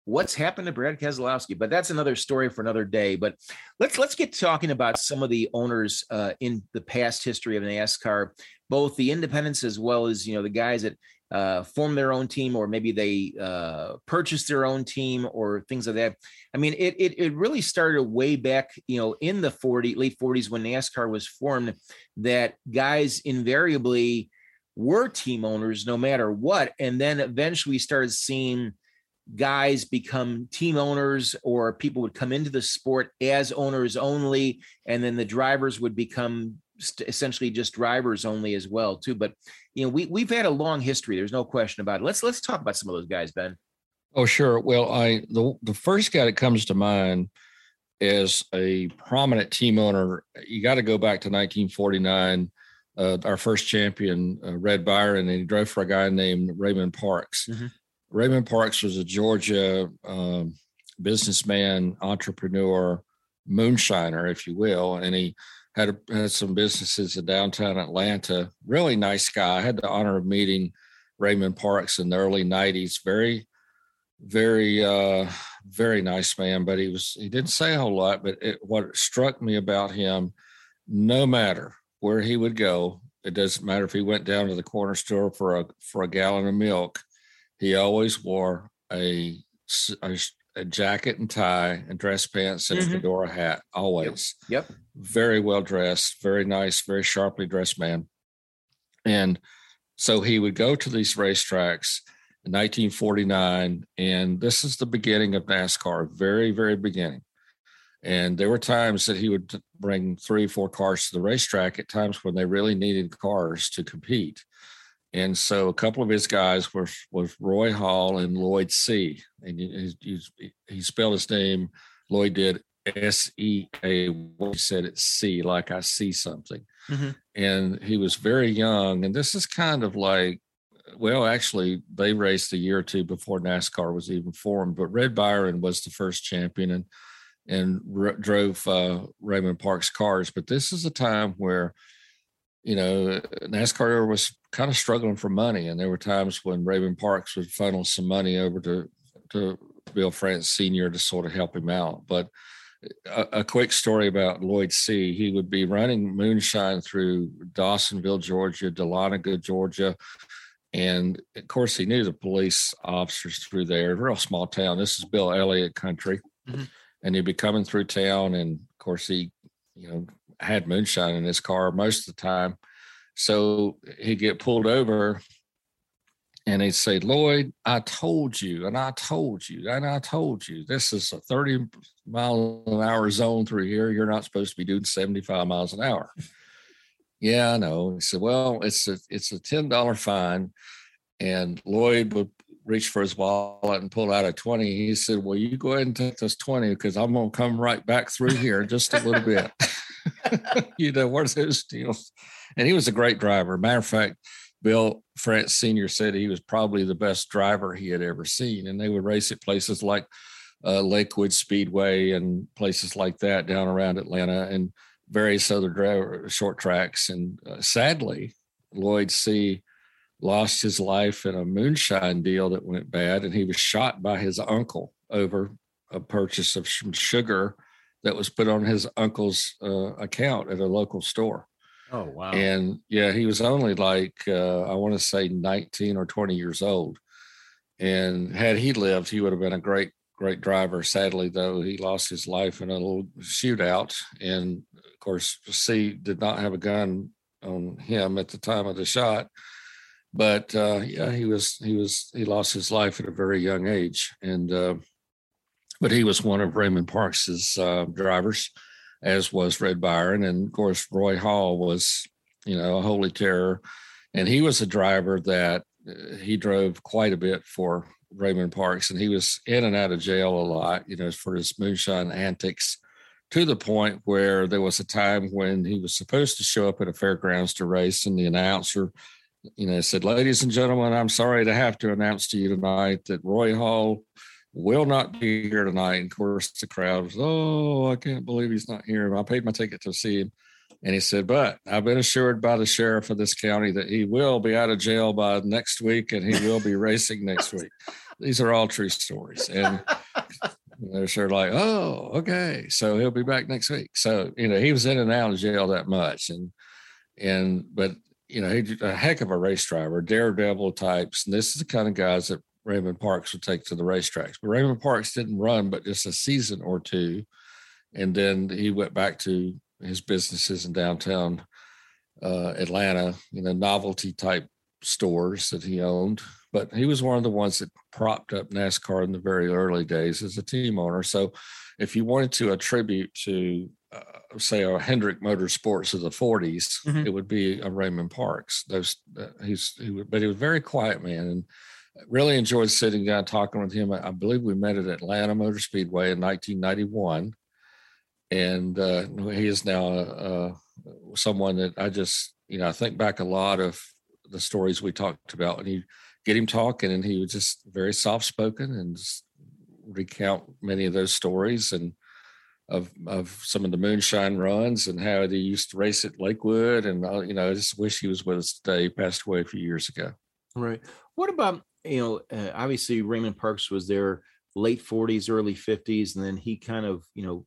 what's happened to Brad Keselowski. But that's another story for another day. But let's let's get talking about some of the owners uh, in the past history of NASCAR, both the independents as well as you know the guys that uh, form their own team or maybe they uh, purchase their own team or things like that. I mean, it, it, it really started way back, you know, in the 40 late 40s when NASCAR was formed. That guys invariably were team owners no matter what, and then eventually we started seeing guys become team owners or people would come into the sport as owners only and then the drivers would become essentially just drivers only as well too but you know we we've had a long history there's no question about it. Let's let's talk about some of those guys ben. Oh sure. Well i the, the first guy that comes to mind is a prominent team owner. You got to go back to 1949 uh, our first champion uh, red byron and he drove for a guy named raymond parks. Mm-hmm. raymond parks was a georgia um, businessman entrepreneur moonshiner if you will and he had, a, had some businesses in downtown Atlanta. Really nice guy. I had the honor of meeting Raymond Parks in the early '90s. Very, very, uh, very nice man. But he was he didn't say a whole lot. But it, what struck me about him, no matter where he would go, it doesn't matter if he went down to the corner store for a for a gallon of milk. He always wore a, a a jacket and tie and dress pants and mm-hmm. a fedora hat always. Yep. yep. Very well dressed, very nice, very sharply dressed man. And so he would go to these racetracks in 1949 and this is the beginning of NASCAR, very very beginning. And there were times that he would bring three, four cars to the racetrack at times when they really needed cars to compete. And so a couple of his guys were was Roy Hall and Lloyd Seay. And he, he, he spelled his name, Lloyd did S E A. He said it's C, like I see something. Mm-hmm. And he was very young. And this is kind of like, well, actually, they raced a year or two before NASCAR was even formed. But Red Byron was the first champion and and r- drove uh, Raymond Parks cars. But this is a time where you know, NASCAR was kind of struggling for money, and there were times when Raymond Parks would funnel some money over to to Bill France Senior to sort of help him out. But a, a, quick story about Lloyd Seay. He would be running moonshine through Dawsonville, Georgia, Dahlonega, Georgia. And of course, he knew the police officers through there. Real small town. This is Bill Elliott country. Mm-hmm. And he'd be coming through town. And of course, he, you know, had moonshine in his car most of the time. So he'd get pulled over and he'd say, Lloyd, I told you, and I told you, and I told you, this is a 30 mile an hour zone through here. You're not supposed to be doing 75 miles an hour. [LAUGHS] yeah, I know. He said, Well, it's a it's a $10 fine. And Lloyd would reach for his wallet and pull out a 20. He said, Well, you go ahead and take this 20 because I'm gonna come right back through here just a little bit. [LAUGHS] [LAUGHS] you know, are those deals? And he was a great driver. Matter of fact, Bill France Sr. said he was probably the best driver he had ever seen. And they would race at places like uh, Lakewood Speedway and places like that down around Atlanta and various other driver, short tracks. And uh, sadly, Lloyd Seay. lost his life in a moonshine deal that went bad. And he was shot by his uncle over a purchase of some sugar that was put on his uncle's uh, account at a local store. Oh wow! And yeah, he was only like uh, I want to say 19 or 20 years old. And had he lived, he would have been a great great driver. Sadly, though, he lost his life in a little shootout. And of course, Seay did not have a gun on him at the time of the shot. But uh, yeah, he was he was he lost his life at a very young age. And uh, but he was one of Raymond Parks's uh, drivers, as was Red Byron, and of course Roy Hall was, you know, a holy terror, and he was a driver that uh, he drove quite a bit for Raymond Parks, and he was in and out of jail a lot, you know, for his moonshine antics. To the point where there was a time when he was supposed to show up at a fairgrounds to race, and the announcer you know, said, Ladies and gentlemen, I'm sorry to have to announce to you tonight that Roy Hall will not be here tonight. And of course, the crowd was, oh, I can't believe he's not here. I paid my ticket to see him. And he said, but I've been assured by the sheriff of this county that he will be out of jail by next week and he will be racing next week. [LAUGHS] these are all true stories. And [LAUGHS] they're sort of like, oh, okay. So he'll be back next week. So, you know, he was in and out of jail that much. And, and, but, you know, he's a heck of a race driver, daredevil types. And this is the kind of guys that Raymond Parks would take to the racetracks. But Raymond Parks didn't run, but just a season or two. And then he went back to his businesses in downtown uh, Atlanta, you know, novelty type stores that he owned. But he was one of the ones that propped up NASCAR in the very early days as a team owner. So if you wanted to attribute to, uh, say, a Hendrick Motorsports of the 40s, mm-hmm. it would be a Raymond Parks. Those uh, he's he would, but he was a very quiet man and really enjoyed sitting down talking with him. I, believe we met at Atlanta Motor Speedway in 1991, and uh, he is now uh, someone that I just you know I think back a lot of the stories we talked about, and he get him talking, and he was just very soft spoken and recount many of those stories and of of some of the moonshine runs and how he used to race at Lakewood, and uh, you know I just wish he was with us today. He passed away a few years ago. Right. What about you know, uh, obviously Raymond Parks was there late 40s, early 50s, and then he kind of, you know,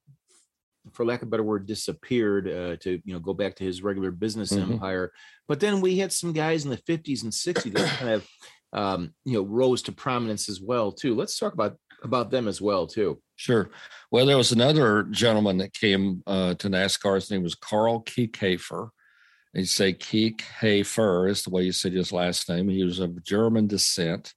for lack of a better word, disappeared uh, to you know go back to his regular business mm-hmm. empire. But then we had some guys in the 50s and 60s that kind of um, you know rose to prominence as well too. Let's talk about about them as well too. Sure. Well, there was another gentleman that came uh, to NASCAR. His name was Carl Kiekhaefer. You say Kiekhaefer is the way you said his last name. He was of German descent.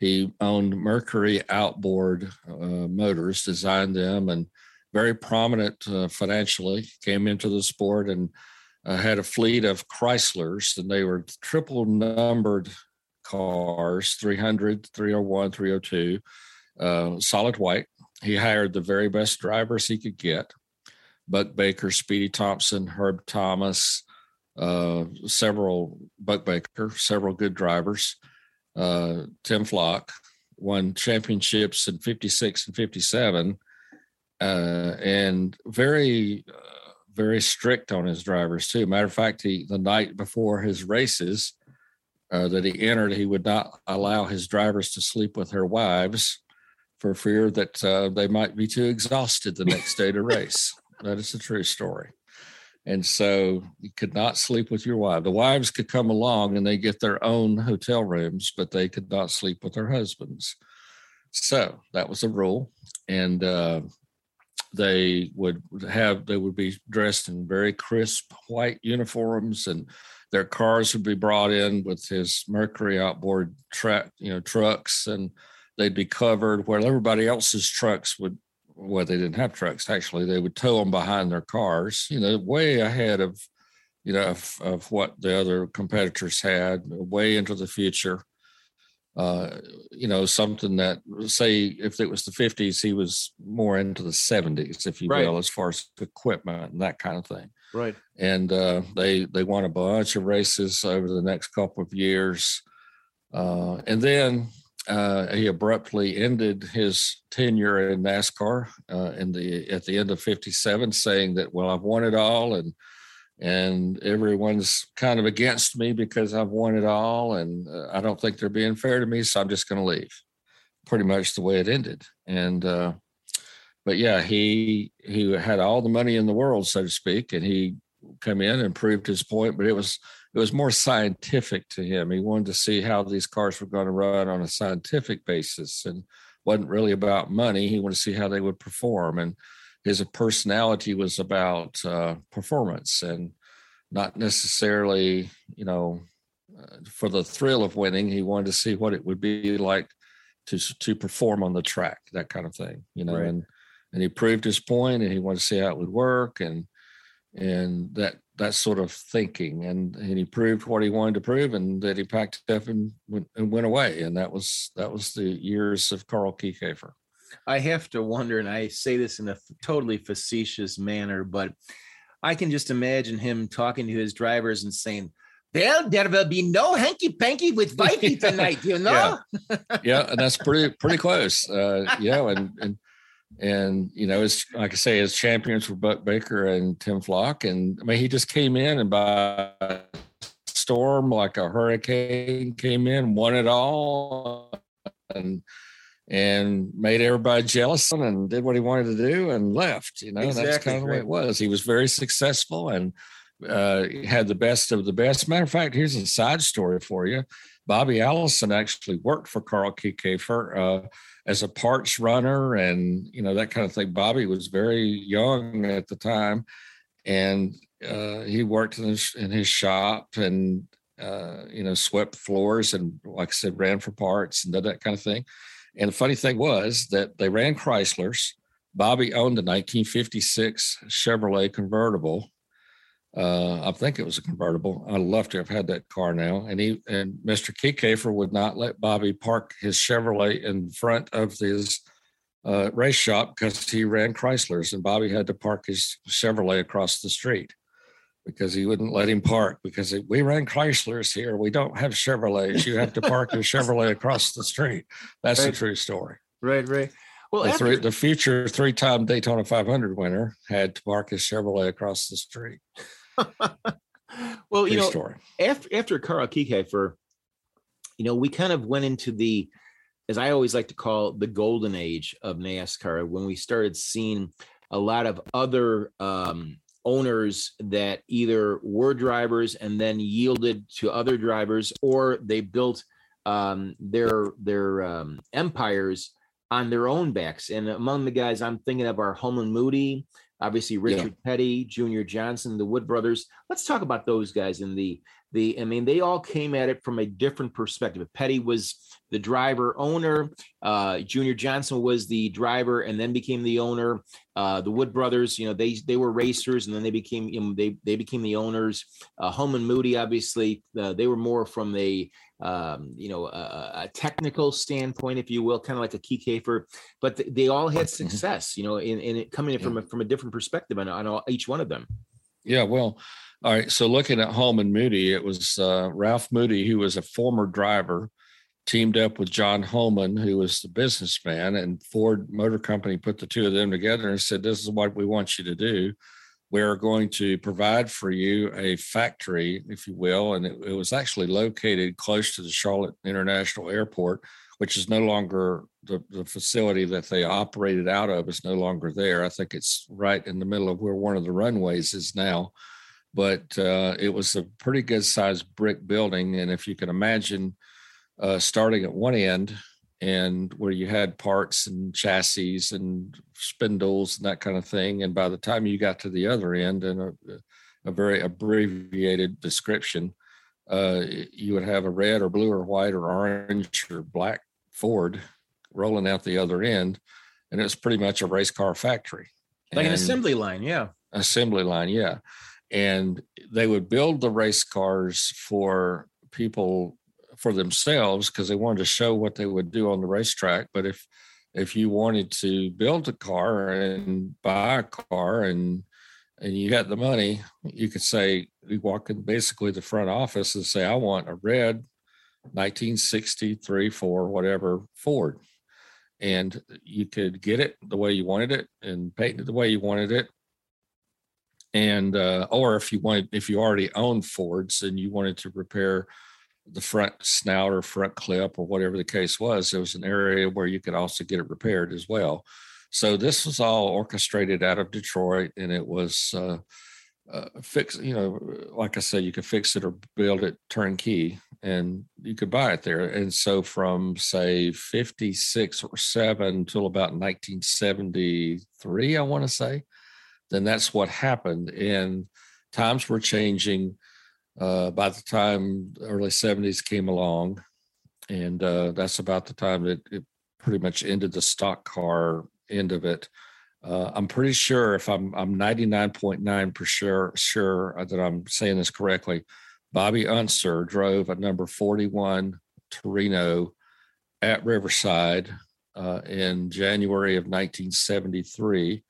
He owned Mercury outboard uh, motors, designed them, and very prominent uh, financially. Came into the sport and uh, had a fleet of Chryslers, and they were triple numbered cars 300, 301, 302, uh, solid white. He hired the very best drivers he could get Buck Baker, Speedy Thompson, Herb Thomas, uh, several Buck Baker, several good drivers. Uh, Tim Flock won championships in 56 and 57, uh, and very, uh, very strict on his drivers too. Matter of fact, he the night before his races uh, that he entered, he would not allow his drivers to sleep with their wives for fear that uh, they might be too exhausted the next day to race. That is a true story. And so you could not sleep with your wife. The wives could come along and they get their own hotel rooms, but they could not sleep with their husbands. So that was a rule. And uh, they would have, they would be dressed in very crisp white uniforms and their cars would be brought in with his Mercury outboard track, you know, trucks and they'd be covered where everybody else's trucks would well, they didn't have trucks. Actually, they would tow them behind their cars. You know, way ahead of, you know, of, of what the other competitors had, way into the future. Uh, you know, something that say if it was the 50s, he was more into the 70s, if you right. will, as far as equipment and that kind of thing. Right. And uh, they they won a bunch of races over the next couple of years. Uh, and then uh, he abruptly ended his tenure in NASCAR uh, in the at the end of '57, saying that, "Well, I've won it all, and and everyone's kind of against me because I've won it all, and uh, I don't think they're being fair to me, so I'm just going to leave." Pretty much the way it ended, and uh, but yeah, he he had all the money in the world, so to speak, and he come in and proved his point, but it was it was more scientific to him. He wanted to see how these cars were going to run on a scientific basis and wasn't really about money. He wanted to see how they would perform. And his personality was about uh, performance and not necessarily, you know, uh, for the thrill of winning. He wanted to see what it would be like to to perform on the track, that kind of thing, you know. Right. And and he proved his point, and he wanted to see how it would work, and and that that sort of thinking and, and he proved what he wanted to prove and that he packed up and went, and went away and that was that was the years of Carl Kiekhaefer. I have to wonder and I say this in a totally facetious manner but I can just imagine him talking to his drivers and saying well, there will be no hanky panky with Wifey [LAUGHS] tonight, you know. yeah. [LAUGHS] yeah, and that's pretty pretty close. Uh, know, and and and you know, it's like I say, his champions were Buck Baker and Tim Flock, and I mean, he just came in and by storm like a hurricane came in, won it all, and and made everybody jealous and did what he wanted to do and left. You know, exactly. that's kind of the way it was. He was very successful and uh, had the best of the best. Matter of fact, here's a side story for you. Bobby Allison actually worked for Carl Kiekhaefer uh, as a parts runner and you know that kind of thing. Bobby was very young at the time, and uh, he worked in his, in his shop and uh, you know swept floors and like I said ran for parts and did that kind of thing. And the funny thing was that they ran Chryslers. Bobby owned a 1956 Chevrolet convertible uh, I think it was a convertible. I'd love to have had that car now. And he and Mr. Kiekhaefer would not let Bobby park his Chevrolet in front of his uh, race shop because he ran Chryslers, and Bobby had to park his Chevrolet across the street because he wouldn't let him park because we ran Chryslers here. We don't have Chevrolets. You have to park your Chevrolet across the street. That's right. a true story. Right, right. Well, the, after- three, the future three-time Daytona 500 winner had to park his Chevrolet across the street. [LAUGHS] well, you know, story. after after Carl Kiekhaefer, you know, we kind of went into the, as I always like to call the golden age of NASCAR when we started seeing a lot of other um, owners that either were drivers and then yielded to other drivers, or they built um, their their um, empires on their own backs. And among the guys I'm thinking of are Holman Moody, obviously Richard yeah. Petty, Junior Johnson, the Wood brothers. Let's talk about those guys in the the I mean they all came at it from a different perspective. Petty was the driver owner, uh, Junior Johnson was the driver and then became the owner. Uh, the Wood brothers, you know, they they were racers and then they became you know, they they became the owners. Uh, and Moody, obviously, uh, they were more from a um, you know, a, a, technical standpoint, if you will, kind of like a Kiekhaefer, but th- they all had mm-hmm. success, you know, in, in it coming in from a, from a different perspective on, on all, each one of them. Yeah, well, all right. So looking at Holman Moody, it was uh, Ralph Moody, who was a former driver, teamed up with John Holman, who was the businessman, and Ford Motor Company put the two of them together and said, "This is what we want you to do." We're going to provide for you a factory, if you will. And it, it, was actually located close to the Charlotte International Airport, which is no longer the, the facility that they operated out of, is no longer there. I think it's right in the middle of where one of the runways is now. But uh, it was a pretty good sized brick building. And if you can imagine, uh, starting at one end and where you had parts and chassis and spindles and that kind of thing. And by the time you got to the other end and a, a very abbreviated description, uh, you would have a red or blue or white or orange or black Ford rolling out the other end. And it's pretty much a race car factory. Like and an assembly line, yeah. Assembly line, yeah. And they would build the race cars for people for themselves because they wanted to show what they would do on the racetrack. But if if you wanted to build a car and buy a car and and you got the money, you could say you walk in basically the front office and say, I want a red 1963, 4, whatever Ford. And you could get it the way you wanted it and paint it the way you wanted it. And uh, or if you wanted, if you already owned Fords and you wanted to repair the front snout or front clip or whatever the case was, there was an area where you could also get it repaired as well. So this was all orchestrated out of Detroit, and it was uh, uh, fix. You know, like I said, you could fix it or build it turnkey, and you could buy it there. And so from say fifty six or seven until about nineteen seventy three, I want to say, then that's what happened. And times were changing uh, by the time early 70s came along, and uh, that's about the time that it pretty much ended the stock car end of it. Uh, I'm pretty sure if I'm I'm 99.9 per sure sure that I'm saying this correctly. Bobby Unser drove a number 41 Torino at Riverside uh, in January of 1973,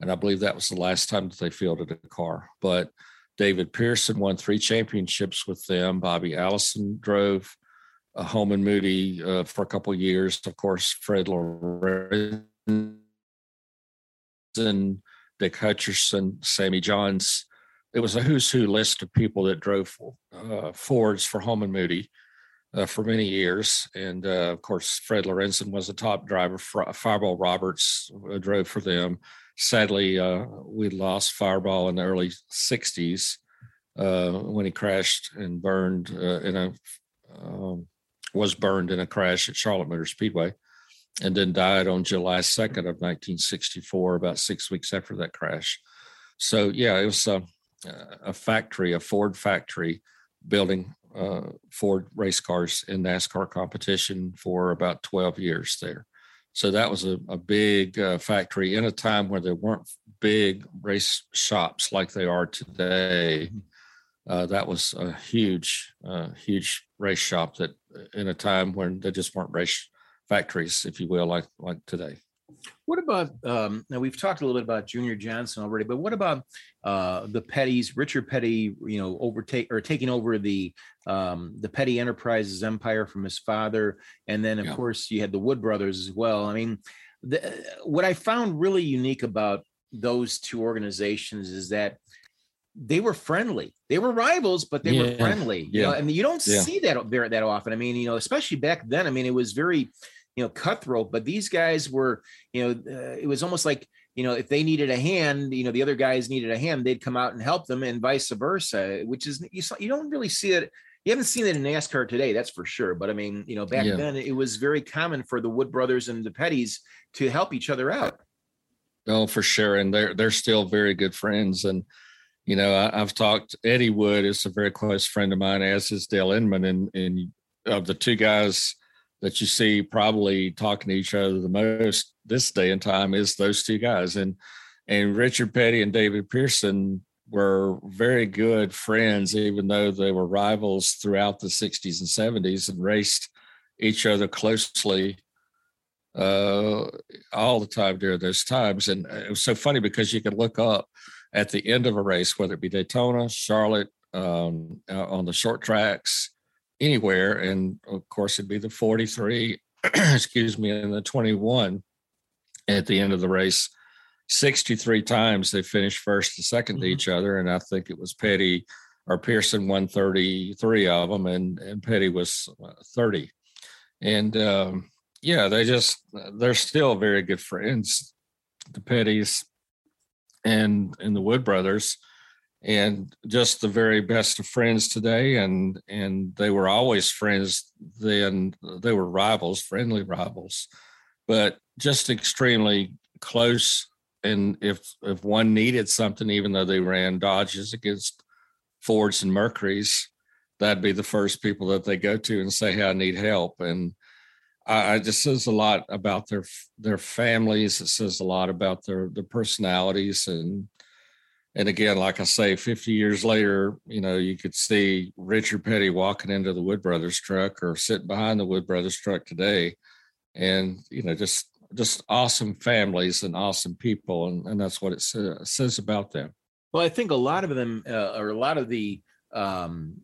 and I believe that was the last time that they fielded a car. But David Pearson won three championships with them. Bobby Allison drove uh, Holman Moody uh, for a couple of years. Of course, Fred Lorenzen, Dick Hutcherson, Sammy Johns. It was a who's who list of people that drove uh, Fords for Holman Moody. uh, for many years. And uh, of course, Fred Lorenzen was the top driver. Fireball Roberts uh, drove for them. Sadly, uh, we lost Fireball in the early 60s uh, when he crashed and burned in a, um, was burned in a crash at Charlotte Motor Speedway and then died on July 2nd of 1964, about six weeks after that crash. So, yeah, it was a, a factory, a Ford factory building uh, Ford race cars in NASCAR competition for about 12 years there. So that was a, a big uh, factory in a time where there weren't big race shops like they are today. Mm-hmm. Uh, that was a huge, uh, huge race shop that in a time when there just weren't race factories, if you will, like like today. What about um, now? We've talked a little bit about Junior Johnson already, but what about uh, the Petties? Richard Petty, you know, overtake or taking over the um, the Petty Enterprises empire from his father, and then of yeah. course you had the Wood brothers as well. I mean, the, what I found really unique about those two organizations is that they were friendly. They were rivals, but they yeah. were friendly. Yeah. You know, I mean, you don't yeah. see that very that often. I mean, you know, especially back then. I mean, it was very you know cutthroat but these guys were you know uh, it was almost like you know if they needed a hand you know the other guys needed a hand they'd come out and help them and vice versa which is you, saw, you don't really see it you haven't seen it in NASCAR today, that's for sure. But I mean, you know, back yeah. then it was very common for the Wood brothers and the Petties to help each other out. Oh, for sure, and they're they're still very good friends. And you know, I, have talked. Eddie Wood is a very close friend of mine, as is Dale Inman, and and of the two guys that you see probably talking to each other the most this day and time is those two guys. And and Richard Petty and David Pearson were very good friends, even though they were rivals throughout the 60s and 70s and raced each other closely uh, all the time during those times. And it was so funny because you could look up at the end of a race, whether it be Daytona, Charlotte, um, uh, on the short tracks, anywhere. And of course, it'd be the 43, [CLEARS THROAT] excuse me, and the 21 at the end of the race. 63 times they finished first and 2nd mm-hmm. to each other. And I think it was Petty or Pearson won 33 of them, and, and Petty was uh, 30. And um, yeah, they just, they're still very good friends, the Petties and, and the Wood brothers and just the very best of friends today and and they were always friends then they were rivals friendly rivals but just extremely close and if if one needed something even though they ran dodges against fords and mercuries that'd be the first people that they go to and say hey i need help and I, I just says a lot about their their families it says a lot about their their personalities and and again, like I say, 50 years later, you know, you could see Richard Petty walking into the Wood Brothers truck or sitting behind the Wood Brothers truck today. And, you know, just just awesome families and awesome people. And, and that's what it sa- says about them. Well, I think a lot of them, uh, or a lot of the um,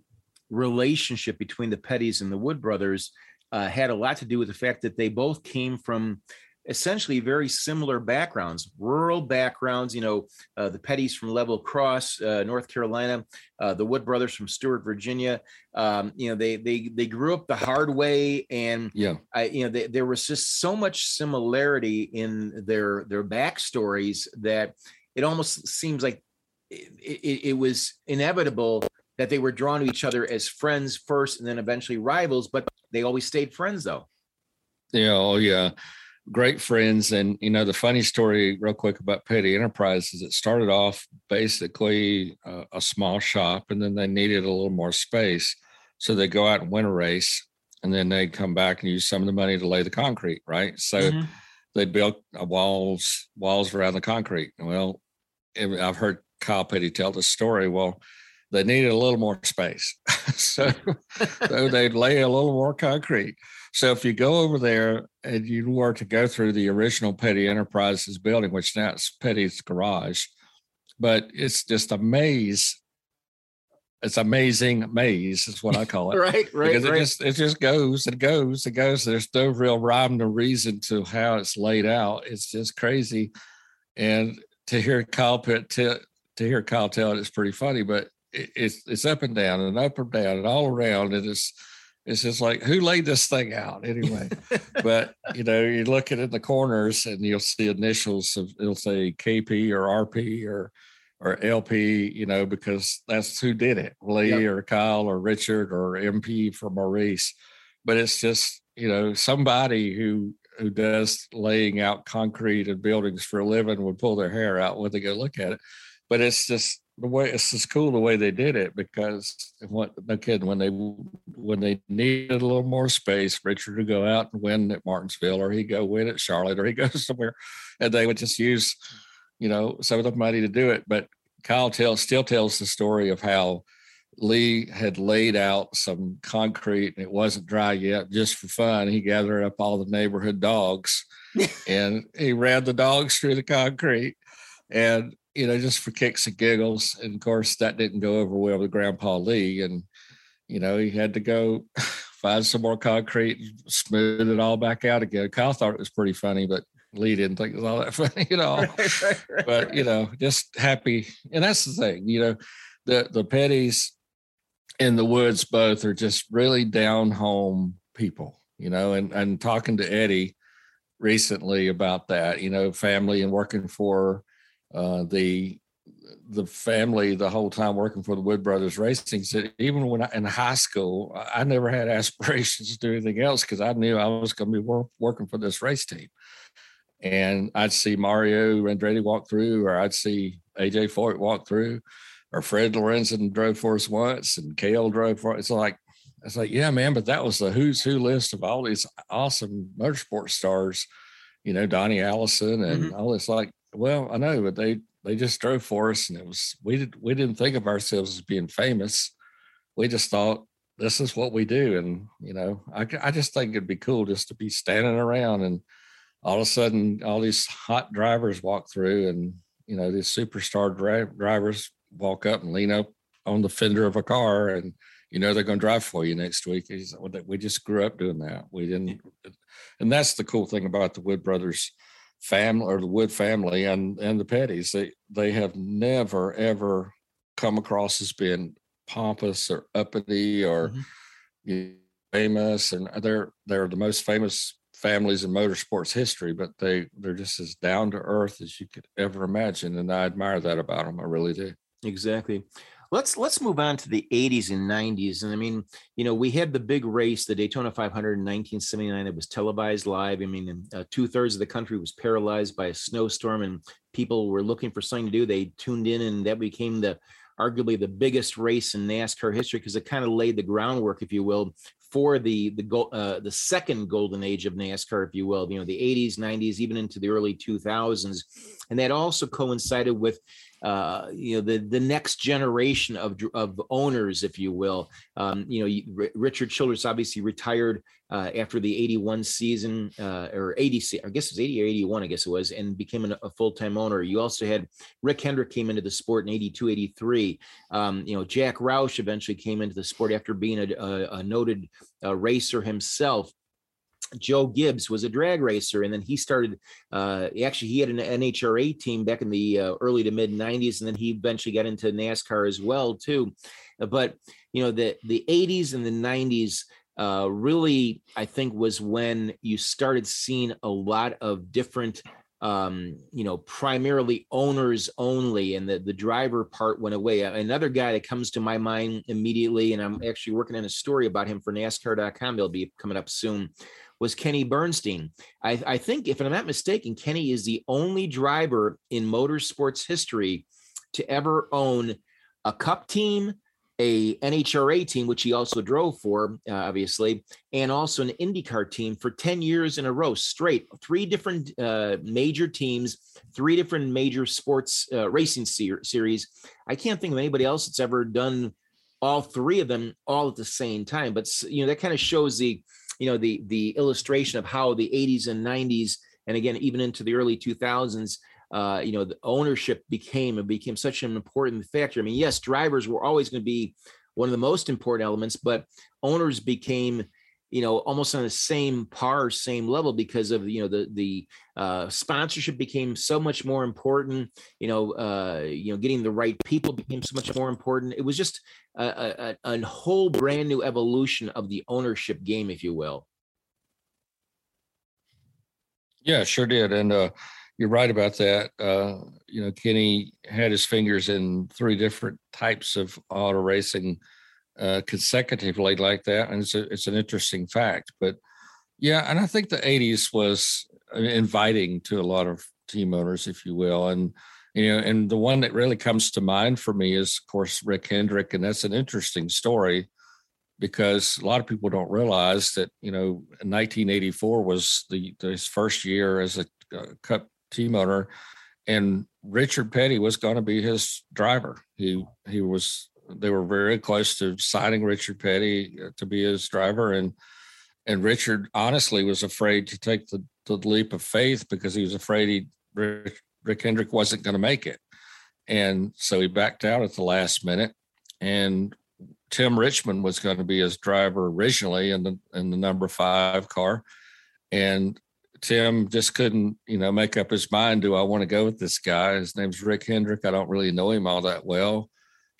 relationship between the Pettys and the Wood Brothers uh, had a lot to do with the fact that they both came from essentially very similar backgrounds, rural backgrounds. You know, uh, the Petties from Level Cross, uh, North Carolina, uh, the Wood brothers from Stuart, Virginia. Um, you know, they they they grew up the hard way, and yeah, I, you know, they, there was just so much similarity in their their backstories that it almost seems like it, it, it was inevitable that they were drawn to each other as friends first, and then eventually rivals. But they always stayed friends, though. Yeah, oh yeah great friends. And, you know, the funny story, real quick, about Petty Enterprises, it started off basically a, a small shop and then they needed a little more space. So they go out and win a race and then they'd come back and use some of the money to lay the concrete, right? So mm-hmm. they built walls, walls around the concrete. Well, I've heard Kyle Petty tell the story. Well, they needed a little more space. [LAUGHS] so, [LAUGHS] so they'd lay a little more concrete. So if you go over there and you were to go through the original Petty Enterprises building, which now it's Petty's garage, but it's just a maze. It's amazing maze is what I call it. [LAUGHS] right, right. Because right. it just it just goes and goes and goes. There's no real rhyme or reason to how it's laid out. It's just crazy. And to hear Kyle Pitt to hear Kyle tell it, it's pretty funny, but it, it's it's up and down and up and down and all around. And it's it's just like who laid this thing out? Anyway [LAUGHS] but you know you look at it in the corners and you'll see initials of it'll say kp or rp or or lp you know because that's who did it lee yep. or kyle or richard or mp for maurice. But it's just you know somebody who who does laying out concrete and buildings for a living would pull their hair out when they go look at it. But it's just the way it's just cool the way they did it because what no kidding when they when they needed a little more space, Richard would go out and win at Martinsville, or he'd go win at Charlotte, or he goes [LAUGHS] somewhere, and they would just use, you know, some of the money to do it. But Kyle tells still tells the story of how Lee had laid out some concrete and it wasn't dry yet, just for fun. He gathered up all the neighborhood dogs [LAUGHS] and he ran the dogs through the concrete. And you know, just for kicks and giggles. And of course, that didn't go over well with Grandpa Lee. And, you know, he had to go [LAUGHS] find some more concrete, smooth it all back out again. Kyle thought it was pretty funny, but Lee didn't think it was all that [LAUGHS] funny at all. Right, right, right, but, you know, just happy. And that's the thing, you know, the, the Petties in the woods both are just really down home people, you know, and, and talking to Eddie recently about that, you know, family and working for uh, the the family the whole time working for the Wood Brothers Racing said even when I in high school I never had [LAUGHS] aspirations to do anything else because I knew I was going to be work, working for this race team. And I'd see Mario Andretti walk through, or I'd see AJ Foyt walk through, or Fred Lorenzen drove for us once, and Cale drove for us. It's like it's like yeah, man, but that was the who's who list of all these awesome motorsport stars, you know, Donnie Allison and mm-hmm. all this. Like well, I know, but they they just drove for us, and it was we did we didn't think of ourselves as being famous. We just thought this is what we do, and you know, I I just think it'd be cool just to be standing around, and all of a sudden, all these hot drivers walk through, and you know, these superstar dri- drivers walk up and lean up on the fender of a car, and you know they're going to drive for you next week. We just grew up doing that. We didn't, and that's the cool thing about the Wood Brothers family or the Wood family and and the Petties. They they have never ever come across as being pompous or uppity or mm-hmm. famous, and they're they're the most famous families in motorsports history. But they they're just as down to earth as you could ever imagine, and I admire that about them. I really do. Exactly let's let's move on to the 80s and 90s and i mean you know we had the big race the daytona 500 in 1979 it was televised live. I mean uh, two-thirds of the country was paralyzed by a snowstorm and people were looking for something to do. They tuned in and that became the arguably the biggest race in nascar history because it kind of laid the groundwork if you will for the the uh, the second golden age of NASCAR, if you will, you know, the 80s, 90s, even into the early 2000s, and that also coincided with uh, you know the the next generation of of owners, if you will. Um, you know, Richard Childress obviously retired uh, after the '81 season uh, or '80, I guess it was '80 or '81, I guess it was, and became an, a full time owner. You also had Rick Hendrick came into the sport in '82, '83. Um, you know, Jack Roush eventually came into the sport after being a, a, a noted uh, racer himself. Joe Gibbs was a drag racer, and then he started. Uh, actually, he had an NHRA team back in the uh, early to mid '90s, and then he eventually got into NASCAR as well too. But you know, the the '80s and the '90s uh, really, I think, was when you started seeing a lot of different um, you know, primarily owners only, and the the driver part went away. Another guy that comes to my mind immediately, and I'm actually working on a story about him for NASCAR.com. They'll be coming up soon was Kenny Bernstein. I, I think, if I'm not mistaken, Kenny is the only driver in motorsports history to ever own a cup team, a NHRA team, which he also drove for, uh, obviously, and also an IndyCar team for 10 years in a row straight. Three different uh, major teams, three different major sports uh, racing ser- series. I can't think of anybody else that's ever done all three of them all at the same time. But you know that kind of shows the you know the the illustration of how the 80s and 90s and again even into the early 2000s uh, you know the ownership became and became such an important factor. I mean yes drivers were always going to be one of the most important elements but owners became you know almost on the same par same level because of you know the the uh, sponsorship became so much more important you know uh, you know getting the right people became so much more important it was just a, a, a whole brand new evolution of the ownership game if you will yeah sure did and uh you're right about that. Uh, you know, Kenny had his fingers in three different types of auto racing uh, consecutively like that, and it's a, it's an interesting fact. But yeah, and I think the '80s was uh, inviting to a lot of team owners, if you will, and you know, and the one that really comes to mind for me is, of course, Rick Hendrick, and that's an interesting story because a lot of people don't realize that you know 1984 was the his first year as a uh, Cup team owner, and Richard Petty was going to be his driver. He he was. They were very close to signing Richard Petty uh, to be his driver, and and Richard honestly was afraid to take the, the leap of faith because he was afraid he Rick, Rick Hendrick wasn't going to make it, and so he backed out at the last minute. And Tim Richmond was going to be his driver originally in the in the number five car, and Tim just couldn't, you know, make up his mind. Do I want to go with this guy? His name's Rick Hendrick. I don't really know him all that well.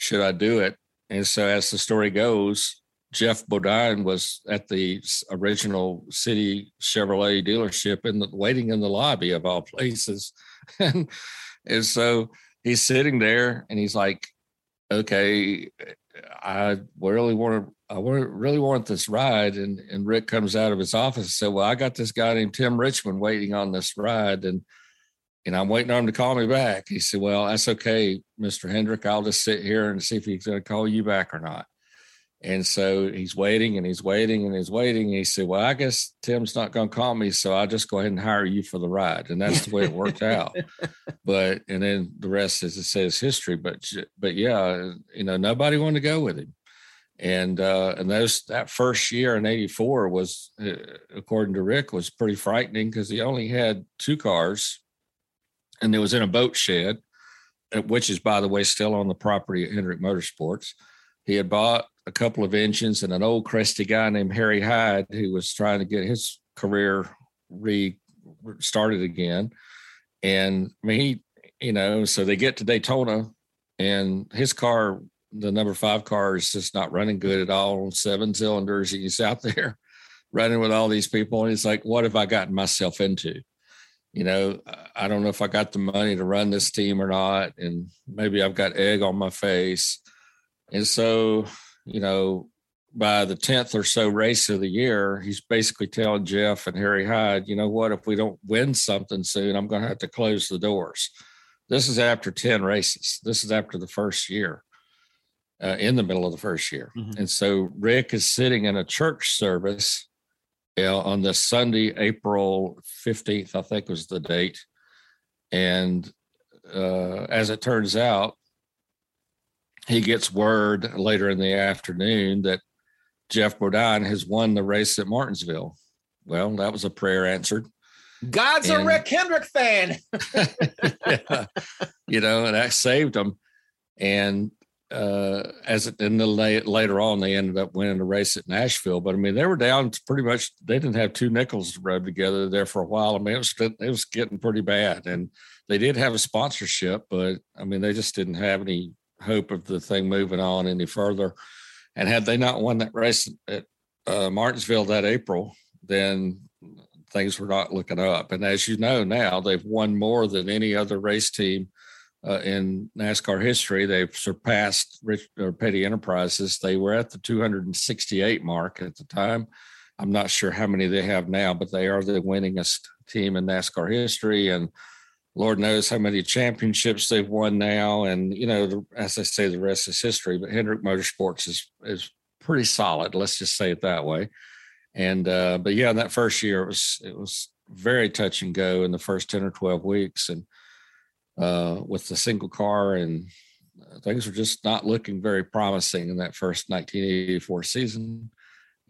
Should I do it? And so, as the story goes, Geoff Bodine was at the original City Chevrolet dealership and waiting in the lobby of all places. [LAUGHS] and, and so he's sitting there and he's like, okay, I really want to I really want this ride. And, and Rick comes out of his office and said, Well, I got this guy named Tim Richmond waiting on this ride. And, and I'm waiting on him to call me back. He said, Well, that's okay, Mr. Hendrick. I'll just sit here and see if he's going to call you back or not. And so he's waiting and he's waiting and he's waiting. he said, Well, I guess Tim's not going to call me. So I'll just go ahead and hire you for the ride. And that's the way it worked out. [LAUGHS] But, and then the rest, as it says, history. But, but yeah, you know, nobody wanted to go with him and uh, and those that first year in '84 was, uh, according to Rick, was pretty frightening because he only had two cars, and it was in a boat shed, uh, which is by the way still on the property of Hendrick Motorsports. He had bought a couple of engines and an old crusty guy named Harry Hyde who was trying to get his career restarted again, and I mean he, you know, so they get to Daytona, and his car the number five car is just not running good at all on seven cylinders. He's out [LAUGHS] there running with all these people. And he's like, what have I gotten myself into? You know, I don't know if I got the money to run this team or not. And maybe I've got egg on my face. And so, you know, by the 10th or so race of the year, he's basically telling Geoff and Harry Hyde, you know what, if we don't win something soon, I'm going to have to close the doors. This is after 10 races. This is after the first year uh, in the middle of the first year. Mm-hmm. And so Rick is sitting in a church service on the Sunday, April 15th, I think was the date. And uh, as it turns out, he gets word later in the afternoon that Geoff Bodine has won the race at Martinsville. Well, that was a prayer answered. God's and, a Rick Hendrick fan. [LAUGHS] yeah, you know, and that saved him. And uh, as it in the late, later on, they ended up winning the race at Nashville. But I mean, they were down pretty much. They didn't have two nickels to rub together there for a while. I mean, it was it was getting pretty bad, and they did have a sponsorship, but I mean, they just didn't have any hope of the thing moving on any further. And had they not won that race at uh, Martinsville that April, then things were not looking up. And as you know now, they've won more than any other race team uh, in NASCAR history. They've surpassed Rich or Petty Enterprises. They were at the 268 mark at the time. I'm not sure how many they have now, but they are the winningest team in NASCAR history. And Lord knows how many championships they've won now. And, you know, the, as I say, the rest is history. But Hendrick Motorsports is, is pretty solid. Let's just say it that way. And, uh, but yeah, in that first year, it was, it was very touch and go in the first 10 or 12 weeks. And, uh, with the single car, and things were just not looking very promising in that first 1984 season.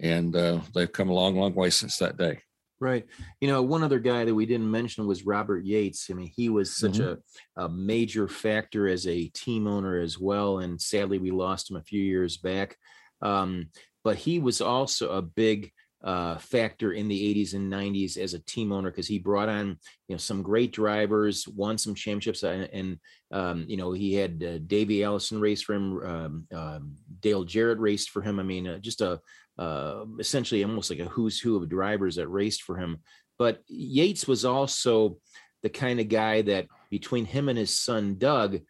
And uh, they've come a long, long way since that day. Right. You know, one other guy that we didn't mention was Robert Yates. I mean, he was such mm-hmm. a, a major factor as a team owner as well. And sadly, we lost him a few years back. Um, but he was also a big uh, factor in the 80s and 90s as a team owner because he brought on you know some great drivers, won some championships, and, and um, you know he had uh, Davey Allison race for him, um, um, Dale Jarrett raced for him. I mean, uh, just a uh, essentially almost like a who's who of drivers that raced for him. But Yates was also the kind of guy that between him and his son Doug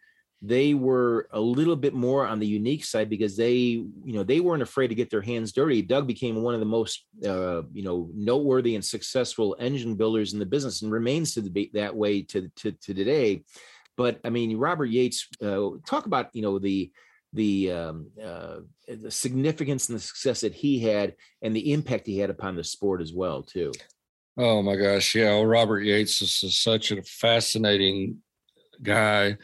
they were a little bit more on the unique side because they you know they weren't afraid to get their hands dirty. Doug became one of the most uh, you know noteworthy and successful engine builders in the business and remains to be that way to, to, to today. But i mean robert yates uh, talk about you know the the um, uh, the significance and the success that he had and the impact he had upon the sport as well too. Oh my gosh. Yeah well, robert yates is, is such a fascinating guy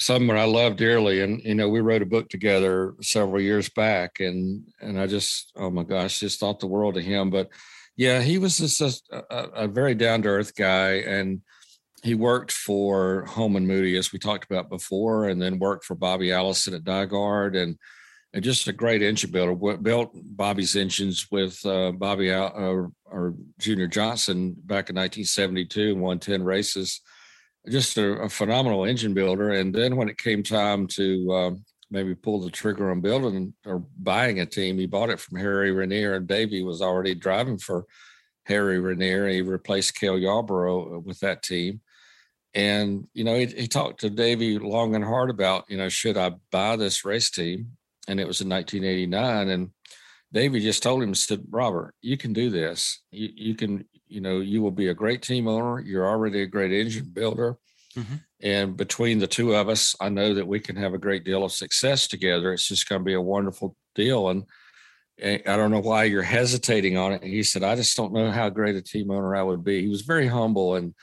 someone I love dearly. And, you know, we wrote a book together several years back and, and I just, oh my gosh, just thought the world of him. But yeah, he was just a, a, very down to earth guy. And he worked for Holman Moody, as we talked about before, and then worked for Bobby Allison at DiGard and, and just a great engine builder. Built Bobby's engines with uh, Bobby uh, or Junior Johnson back in 1972 and won 10 races just a, a, phenomenal engine builder. And then when it came time to uh, maybe pull the trigger on building or buying a team, he bought it from Harry Ranier, and Davey was already driving for Harry Ranier. He replaced Cale Yarborough with that team. And, you know, he, he talked to Davey long and hard about, you know, should I buy this race team? And it was in 1989. And Davey just told him, said, Robert, you can do this. You, you can, you know, you will be a great team owner. You're already a great engine builder. Mm-hmm. And between the two of us, I know that we can have a great deal of success together. It's just going to be a wonderful deal. And, and I don't know why you're hesitating on it. And he said, I just don't know how great a team owner I would be. He was very humble and,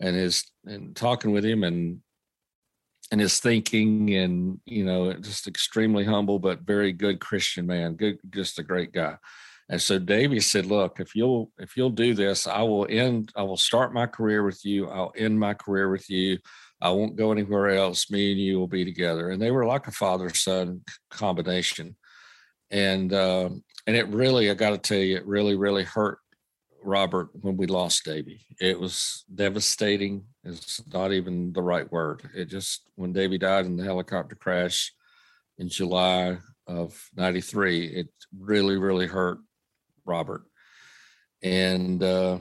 and his, and talking with him and and his thinking and you know just extremely humble but very good christian man good just a great guy and so davey said look if you'll if you'll do this i will end i will start my career with you i'll end my career with you i won't go anywhere else me and you will be together and they were like a father son combination and um, and it really i got to tell you it really really hurt Robert when we lost Davey. It was devastating. It's not even the right word. It just when Davey died in the helicopter crash in July of '93, it really, really hurt Robert. And uh,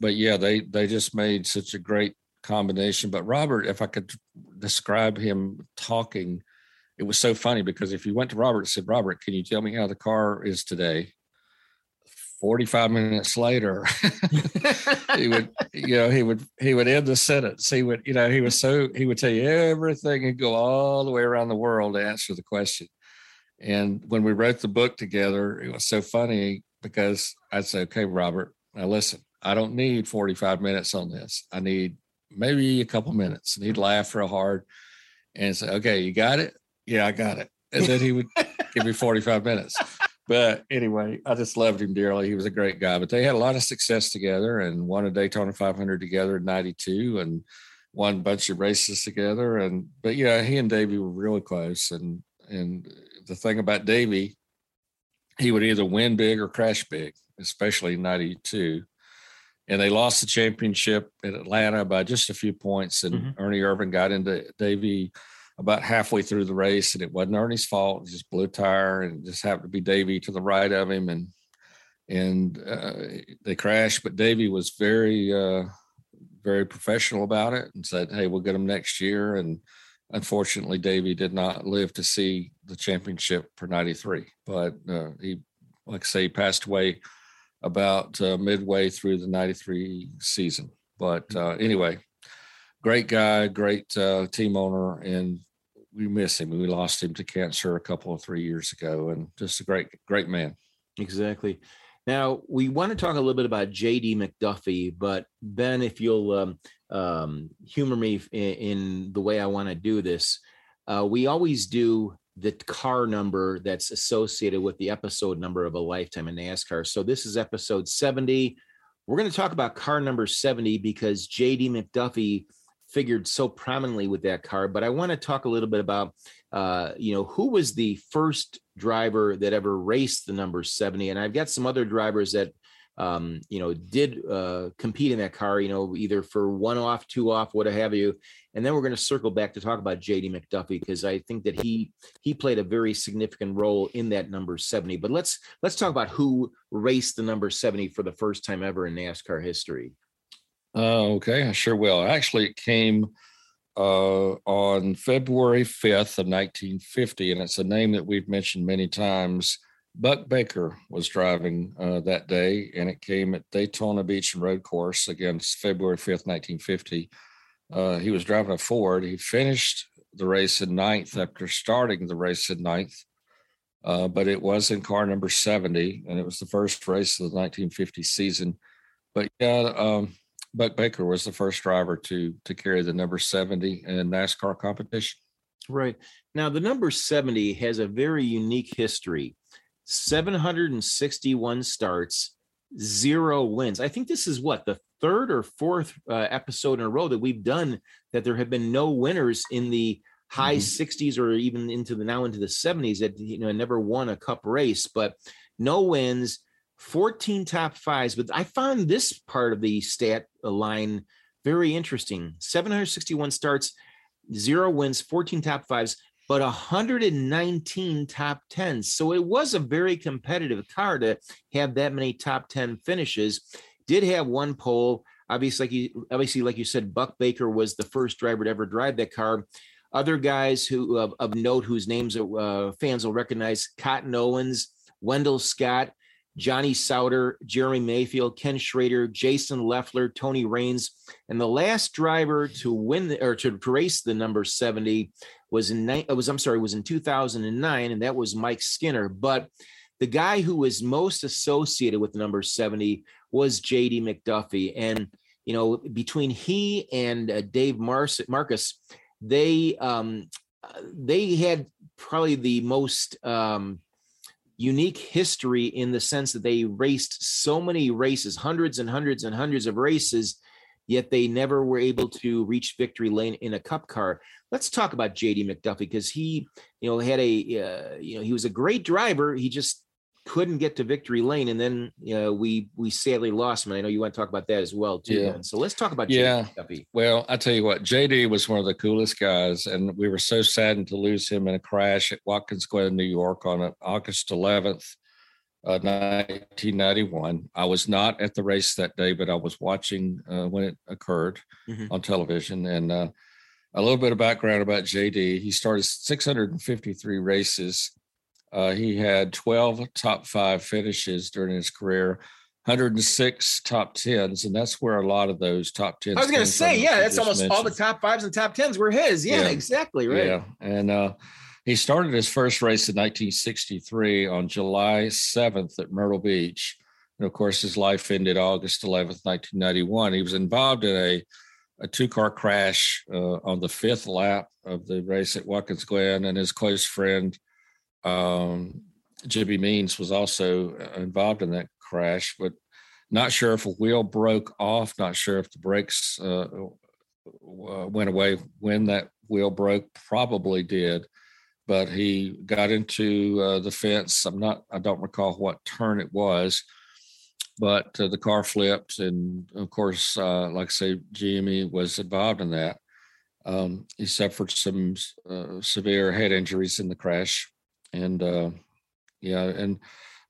but yeah, they they just made such a great combination. But Robert, if I could describe him talking, it was so funny because if you went to Robert and said, Robert, can you tell me how the car is today? 45 minutes later [LAUGHS] he would you know he would he would end the sentence he would you know he was so he would tell you everything and go all the way around the world to answer the question and when we wrote the book together it was so funny because i'd say okay robert now listen i don't need 45 minutes on this i need maybe a couple minutes and he'd laugh real hard and say okay you got it yeah i got it and then he would give me 45 minutes but anyway, I just loved him dearly. He was a great guy. But they had a lot of success together and won a Daytona 500 together in '92 and won a bunch of races together. And but yeah, he and Davey were really close. And and the thing about Davey, he would either win big or crash big, especially in '92. And they lost the championship in Atlanta by just a few points. And mm-hmm. Ernie Irvan got into Davey about halfway through the race, and it wasn't Ernie's fault. It just blew a tire, and just happened to be Davey to the right of him, and and uh, they crashed. But Davey was very uh, very professional about it and said, "Hey, we'll get him next year." And unfortunately, Davey did not live to see the championship for '93, but uh, he, like I say, he passed away about uh, midway through the '93 season. But uh, anyway, great guy, great uh, team owner, and we miss him. We lost him to cancer a couple of three years ago, and just a great, great man. Exactly. Now we want to talk a little bit about JD McDuffie, but Ben, if you'll um, um, humor me in, in, the way I want to do this, uh, we always do the car number that's associated with the episode number of a lifetime in NASCAR. So this is episode 70. We're going to talk about car number 70 because JD McDuffie figured so prominently with that car. But I want to talk a little bit about, uh, you know, who was the first driver that ever raced the number 70. And I've got some other drivers that um, you know, did uh, compete in that car, you know, either for one off, two off, what have you. And then we're going to circle back to talk about JD McDuffie because I think that he he played a very significant role in that number 70. But let's let's talk about who raced the number 70 for the first time ever in NASCAR history. Uh, okay, I sure will. Actually, it came uh, on February 5th of 1950, and it's a name that we've mentioned many times. Buck Baker was driving uh, that day, and it came at Daytona Beach and Road Course against February 5th, 1950. Uh, he was driving a Ford. He finished the race in ninth after starting the race in ninth, uh, but it was in car number 70, and it was the first race of the 1950 season. But yeah, um, Buck Baker was the first driver to to carry the number 70 in NASCAR competition. Right. Now, the number 70 has a very unique history 761 starts, zero wins. I think this is what the third or fourth uh, episode in a row that we've done that there have been no winners in the high mm-hmm. 60s or even into the now into the 70s that you know never won a cup race, but no wins 14 top fives. But I found this part of the stat line very interesting 761 starts, zero wins, 14 top fives, but 119 top 10s. So it was a very competitive car to have that many top 10 finishes. Did have one pole. Obviously, like you, obviously, like you said, Buck Baker was the first driver to ever drive that car. Other guys who of, of note whose names uh, fans will recognize: Cotton Owens, Wendell Scott, Johnny Sauter, Jeremy Mayfield, Ken Schrader, Jason Leffler, Tony Raines, and the last driver to win the, or to race the number 70 was in uh, was I'm sorry was in 2009, and that was Mike Skinner. But the guy who was most associated with number 70 was J.D. McDuffie, and you know between he and uh, Dave Marcis, Marcus, they um, uh, they had probably the most um, unique history in the sense that they raced so many races, hundreds and hundreds and hundreds of races, yet they never were able to reach victory lane in a cup car. Let's talk about JD McDuffie because he, you know, had a, uh, you know, he was a great driver. He just couldn't get to victory lane, and then you know, we we sadly lost him. And I know you want to talk about that as well too. Yeah. So let's talk about yeah. JD Well, I tell you what, JD was one of the coolest guys, and we were so saddened to lose him in a crash at Watkins Glen, New York, on August 11th. Uh, 1991. I was not at the race that day, but I was watching uh, when it occurred mm-hmm. on television. And uh, a little bit of background about JD. He started 653 races uh, he had 12 top five finishes during his career, 106 top tens, and that's where a lot of those top tens. I was going to say, yeah, that's almost mentioned. all the top fives and top tens were his. Yeah, yeah. exactly right. Yeah, and uh, he started his first race in 1963 on July 7th at Myrtle Beach. And of course, his life ended August 11th, 1991. He was involved in a, a two car crash uh, on the fifth lap of the race at Watkins Glen, and his close friend um, Jimmy Means was also uh, involved in that crash, but not sure if a wheel broke off. Not sure if the brakes uh, went away when that wheel broke. Probably did, but he got into uh, the fence. I'm not. I don't recall what turn it was, but uh, the car flipped, and of course, uh, like I say, Jimmy was involved in that. Um, he suffered some uh, severe head injuries in the crash and uh, yeah, and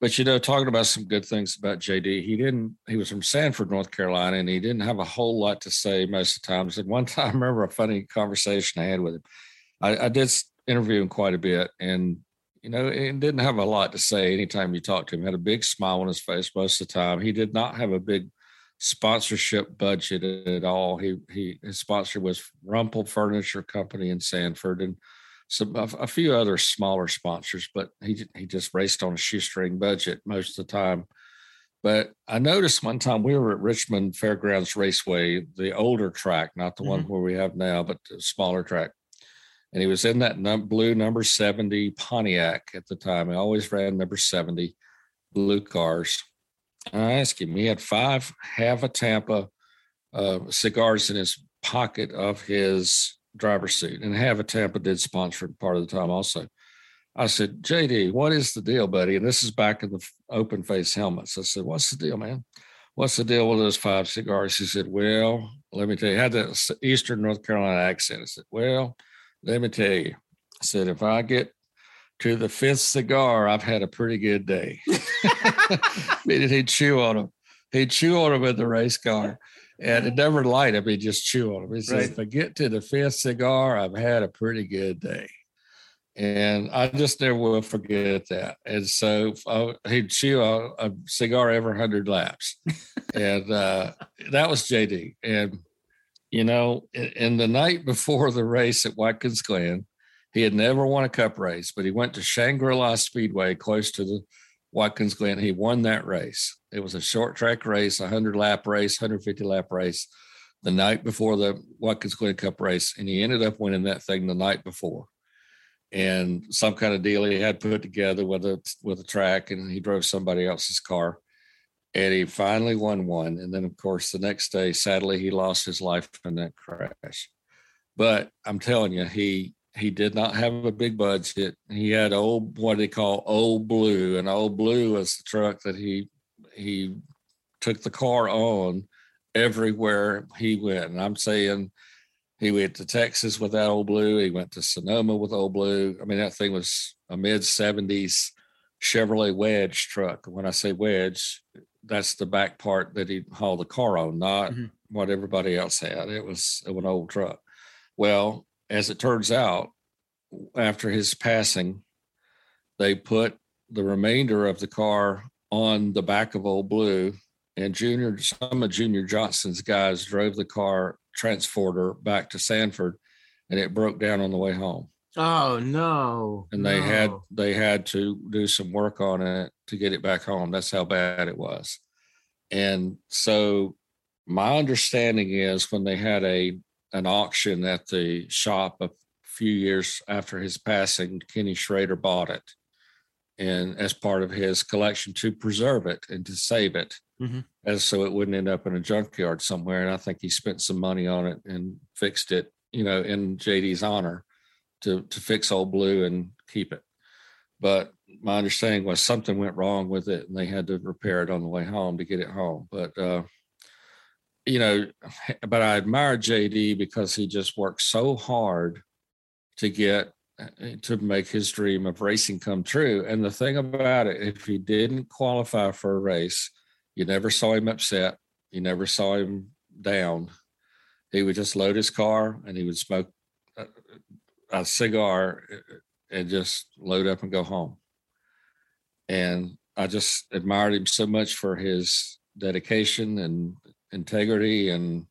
but you know, talking about some good things about JD, he didn't. He was from Sanford, North Carolina, and he didn't have a whole lot to say most of the times. And one [LAUGHS] time, I remember a funny conversation I had with him. I, I did interview him quite a bit, and you know, he didn't have a lot to say anytime you talked to him. He had a big smile on his face most of the time. He did not have a big sponsorship budget at all. He he his sponsor was Rumpel Furniture Company in Sanford, and some a, a, few other smaller sponsors, but he he just raced on a shoestring budget most of the time. But I noticed one time we were at Richmond Fairgrounds Raceway, the older track, not the mm-hmm. one where we have now, but the smaller track. And he was in that num- blue number 70 Pontiac at the time. He always ran number 70 blue cars. And I asked him, he had five Hav-A-Tampa uh, cigars in his pocket of his driver's seat. And Hav-A-Tampa did sponsor part of the time also. I said, JD, what is the deal, buddy? And this is back in the open face helmets. I said, What's the deal, man? What's the deal with those five cigars? He said, Well, let me tell you, I had that Eastern North Carolina accent. I said, Well, let me tell you. I said, if I get to the fifth cigar, I've had a pretty good day. [LAUGHS] Meaning he'd chew on them. He'd chew on them in the race car. And it never light him, he'd just chew on them. He said, right. if I get to the fifth cigar, I've had a pretty good day. And I just never will forget that. And so uh, he'd chew a, a, cigar every 100 laps. [LAUGHS] and uh, that was JD. And, you know, in, in the night before the race at Watkins Glen, he had never won a cup race, but he went to Shangri La Speedway close to the Watkins Glen. He won that race. It was a short track race, a 100 lap race, 150 lap race the night before the Watkins Glen Cup race. And he ended up winning that thing the night before. And some kind of deal he had put together with a with a track, and he drove somebody else's car. And he finally won one. And then, of course, the next day, sadly, he lost his life in that crash. But I'm telling you, he he did not have a big budget. He had old what they call old blue, and old blue was the truck that he he took the car on everywhere he went. And I'm saying he went to Texas with that old blue. He went to Sonoma with old blue. I mean, that thing was a mid 70s Chevrolet Wedge truck. When I say Wedge, that's the back part that he hauled the car on, not mm-hmm. what everybody else had. It was, it was an old truck. Well, as it turns out, after his passing, they put the remainder of the car on the back of Old Blue, and Junior, some of Junior Johnson's guys drove the car transporter back to Sanford, and it broke down on the way home. Oh no! And they no. had they had to do some work on it to get it back home. That's how bad it was. And so, my understanding is when they had a an auction at the shop a few years after his passing, Kenny Schrader bought it and as part of his collection to preserve it and to save it. Mm-hmm. as so it wouldn't end up in a junkyard somewhere and i think he spent some money on it and fixed it you know in jd's honor to to fix old blue and keep it. But my understanding was something went wrong with it and they had to repair it on the way home to get it home. But uh you know [LAUGHS] but i admire jd because he just worked so hard to get to make his dream of racing come true. And the thing about it, if he didn't qualify for a race, you never saw him upset. You never saw him down. He would just load his car and he would smoke a, a cigar uh, and just load up and go home. And I just admired him so much for his dedication and integrity and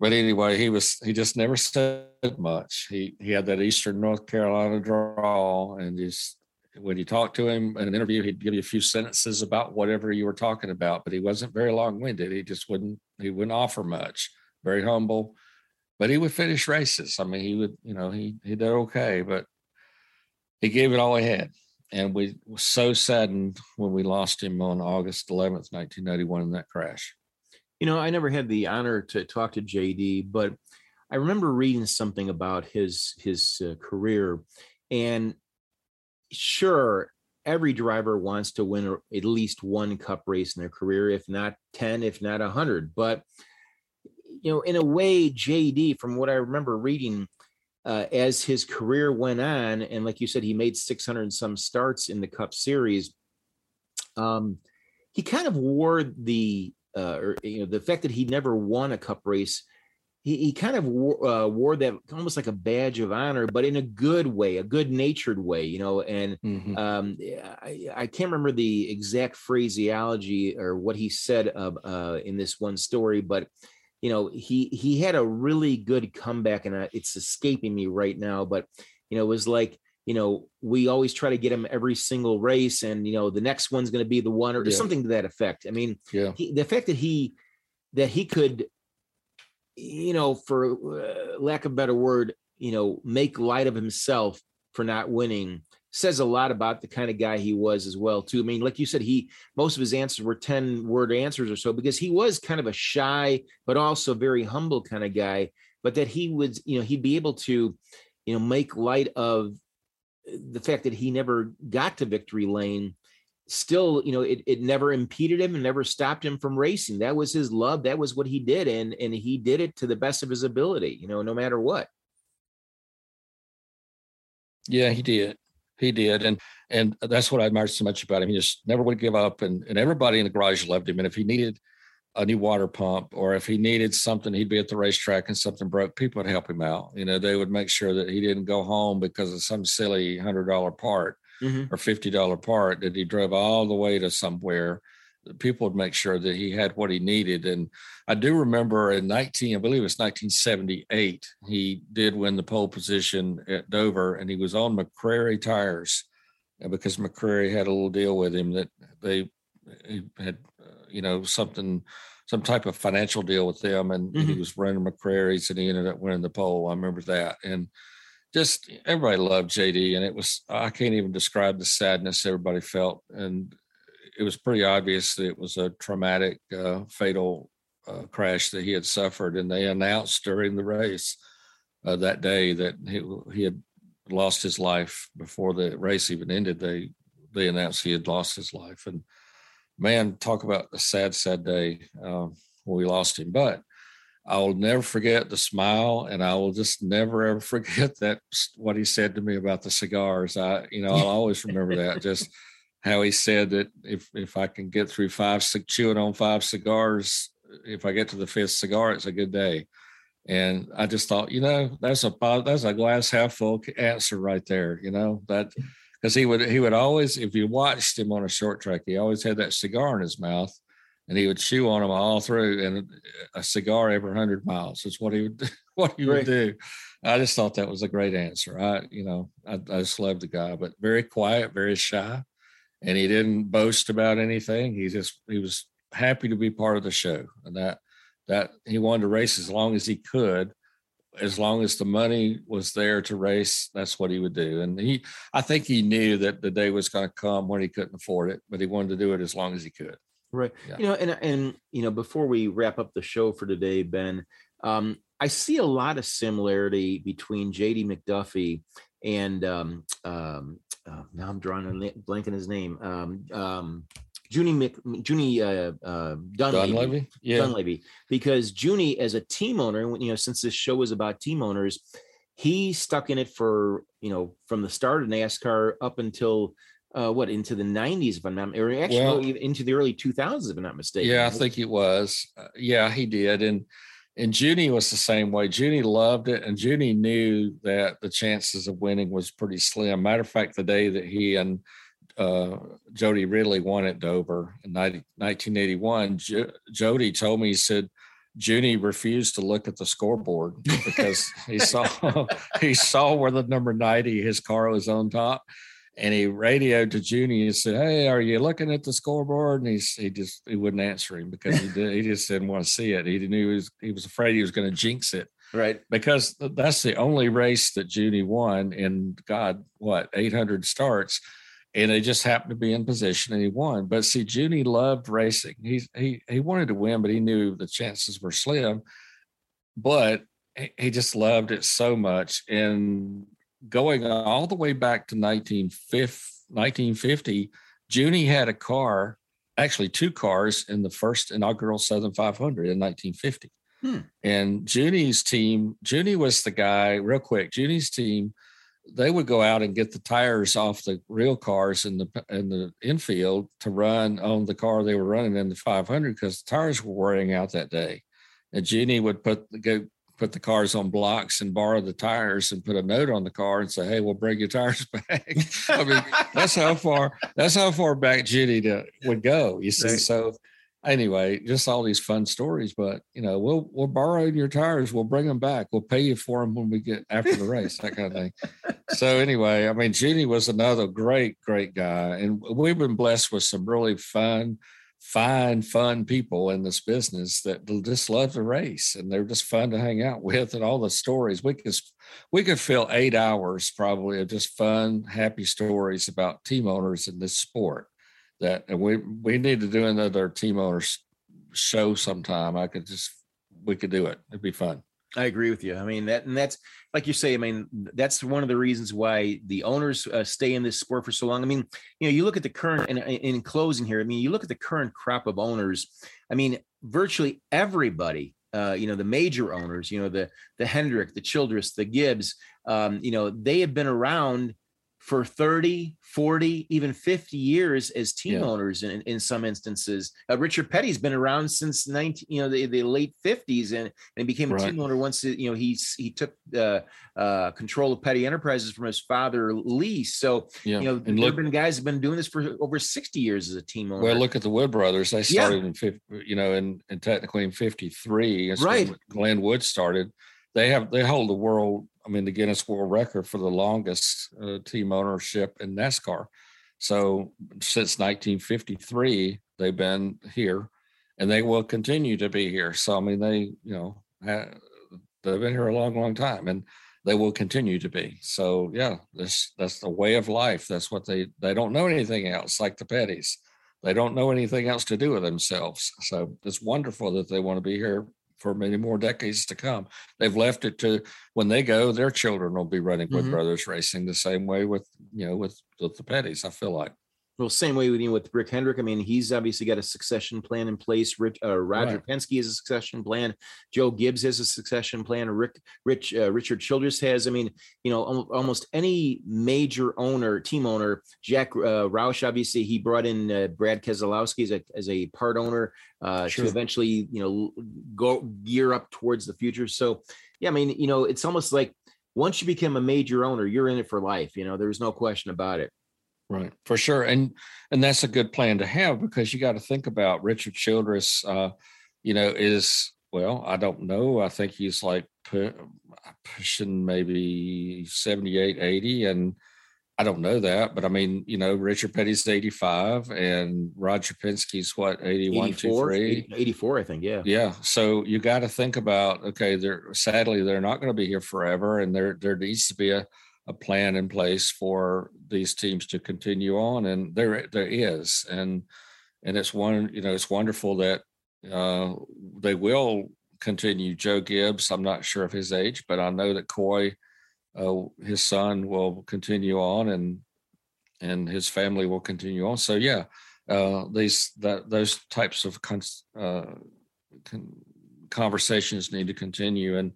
but anyway, he was he just never said much. He he had that Eastern North Carolina drawl, and just when you talked to him in an interview, he'd give you a few sentences about whatever you were talking about, but he wasn't very long winded. He just wouldn't he wouldn't offer much. Very humble, but he would finish races. I mean, he would you know he he did okay, but he gave it all he had. And we were so saddened when we lost him on August 11th, 1991, in that crash. You know, I never had the honor to talk to JD, but I remember reading something about his his uh, career, and sure, every driver wants to win at least one Cup race in their career, if not ten, if not a hundred. But you know, in a way, JD, from what I remember reading, uh, as his career went on, and like you said, he made 600 some starts in the Cup Series. Um, he kind of wore the uh, or you know the fact that he never won a cup race he, he kind of wore, uh, wore that almost like a badge of honor but in a good way a good natured way you know and mm-hmm. um, I, I, can't remember the exact phraseology or what he said uh, in this one story but you know he he had a really good comeback and uh, it's escaping me right now but you know it was like you know, we always try to get him every single race, and you know, the next one's going to be the one or yeah. something to that effect. I mean, yeah. he, the fact that he that he could, you know, for uh, lack of a better word, you know, make light of himself for not winning says a lot about the kind of guy he was as well too. I mean, like you said, he most of his answers were 10 word answers or so because he was kind of a shy but also very humble kind of guy, but that he would, you know, he'd be able to, you know, make light of the fact that he never got to victory lane still you know it, it never impeded him and never stopped him from racing. That was his love. That was what he did. And and he did it to the best of his ability you know no matter what. Yeah he did. He did. And and that's what i admired so much about him. He just never would give up. And and everybody in the garage loved him. And if he needed a new water pump or if he needed something he'd be at the racetrack and something broke people would help him out. You know they would make sure that he didn't go home because of some silly hundred dollar part mm-hmm. or fifty dollar part that he drove all the way to somewhere. People would make sure that he had what he needed. And i do remember in 19 i believe it was 1978 he did win the pole position at dover and he was on McCreary tires. Because McCreary had a little deal with him that they had you know something some type of financial deal with them and mm-hmm. he was running McCreary's and he ended up winning the pole i remember that. And just everybody loved jd and it was i can't even describe the sadness everybody felt. And it was pretty obvious that it was a traumatic uh, fatal uh, crash that he had suffered. And they announced during the race uh, that day that he, he had lost his life before the race even ended. They they announced he had lost his life. And man, talk about a sad, sad day um, when we lost him. But I will never forget the smile, and I will just never ever [LAUGHS] forget that what he said to me about the cigars. I, you know, I'll always remember that. Just how he said that if if I can get through five chewing on five cigars, if I get to the fifth cigar, it's a good day. And I just thought, you know, that's a that's a glass half full answer right there. You know that because he would he would always if you watched him on a short track he always had that cigar in his mouth and he would chew on them all through and uh, a cigar every 100 miles is what he would [LAUGHS] what he would do. I just thought that was a great answer. I you know I, I just loved the guy but very quiet very shy and he didn't boast about anything. He just he was happy to be part of the show and that that he wanted to race as long as he could as long as the money was there to race, that's what he would do. And he, I think he knew that the day was going to come when he couldn't afford it, but he wanted to do it as long as he could. Right. Yeah. You know, and and you know, before we wrap up the show for today, Ben, um, I see a lot of similarity between JD McDuffie and um, um, uh, now I'm drawing a blank in his name. Junie Mc, Junie uh, uh, Donlavey, Donlavey, yeah, Donlavey, because Junie, as a team owner, you know, since this show is about team owners, he stuck in it for you know from the start of NASCAR up until uh, what into the 90s, if I'm not, or actually well, into the early 2000s, if I'm not mistaken. Yeah, I think it was. Uh, yeah, he did, and and Junie was the same way. Junie loved it, and Junie knew that the chances of winning was pretty slim. Matter of fact, the day that he and uh, Jody Ridley won at Dover in 90, 1981, J- Jody told me, he said, Junie refused to look at the scoreboard because he [LAUGHS] saw he saw where the number 90 his car was on top and he radioed to Junie and said, "Hey, are you looking at the scoreboard?" And he he just he wouldn't answer him because he did, he just didn't want to see it. He knew he was he was afraid he was going to jinx it. Right. Because that's the only race that Junie won in God what 800 starts and they just happened to be in position and he won. But see, Junie loved racing. He he he wanted to win, but he knew the chances were slim. But he just loved it so much. And going all the way back to 1950, Junie had a car, actually two cars in the first inaugural Southern 500 in 1950. Hmm. And Junie's team, Junie was the guy, real quick, Junie's team – they would go out and get the tires off the real cars in the in the infield to run on the car they were running in the 500 because the tires were wearing out that day. And Junie would put the, go put the cars on blocks and borrow the tires and put a note on the car and say, "Hey, we'll bring your tires [LAUGHS] back." I mean, that's how far that's how far back to, would go. You see, so anyway, just all these fun stories. But you know, we'll we'll borrow your tires, we'll bring them back, we'll pay you for them when we get after the race, that kind of thing. So anyway, I mean, Junie was another great, great guy, and we've been blessed with some really fun, fine, fun people in this business that just love the race, and they're just fun to hang out [LAUGHS] with, and all the stories we could we could fill eight hours probably of just fun, happy stories about team owners in this sport that and we we need to do another team owners show sometime. I could just we could do it. It'd be fun. I agree with you. I mean that, and that's like you say. I mean that's one of the reasons why the owners uh, stay in this sport for so long. I mean, you know, you look at the current. And in closing here, I mean, you look at the current crop of owners. I mean, virtually everybody. Uh, you know, the major owners. You know, the the Hendrick, the Childress, the Gibbs. Um, you know, they have been around for 30, 40, even 50 years as team yeah. owners in, in some instances. Uh, Richard Petty's been around since 19, you know, the, the late 50s and, and became a right. team owner once, you know, he's, he took uh, uh, control of Petty Enterprises from his father, Lee. So, yeah. you know, and there have been guys have been doing this for over 60 years as a team owner. Well, look at the Wood brothers. They started yeah. in, you know, in, in technically in 53. right. Glenn Wood started. They have, they hold the world I mean, the Guinness World Record for the longest uh, team ownership in NASCAR. So since 1953, they've been here, and they will continue to be here. So I mean, they you know they've been here a long, long time, and they will continue to be. So yeah, this that's the way of life. That's what they they don't know anything else, like the Petties. They don't know anything else to do with themselves. So it's wonderful that they want to be here for many more decades to come. They've left it to when they go, their children will be running with mm-hmm. Brothers Racing the same way with you know with, with the Petties. I feel like. Well, same way with you with Rick Hendrick. I mean, he's obviously got a succession plan in place. Rich, uh, Roger right. Penske has a succession plan. Joe Gibbs has a succession plan. Rick, Rich, uh, Richard Childress has. I mean, you know, almost any major owner, team owner. Jack uh, Roush, obviously, he brought in uh, Brad Keselowski as a, as a part owner uh, sure. to eventually, you know, go gear up towards the future. So, yeah, I mean, you know, it's almost like once you become a major owner, you're in it for life. You know, there's no question about it. Right, for sure, and and that's a good plan to have because you got to think about Richard Childress. Uh, you know, is well, I don't know. I think he's like pushing maybe 78, 80, and I don't know that, but I mean, you know, Richard Petty's 85 and Roger Penske's what, 81, 84, 84, I think. Yeah. Yeah. So you got to think about, okay, they're sadly, they're not going to be here forever. And there, there needs to be a, a plan in place for these teams to continue on, and there there is, and and it's one you know it's wonderful that uh, they will continue. Joe Gibbs, I'm not sure of his age, but I know that Coy, uh, his son, will continue on, and and his family will continue on. So yeah, uh, these that those types of con- uh, con- conversations need to continue, and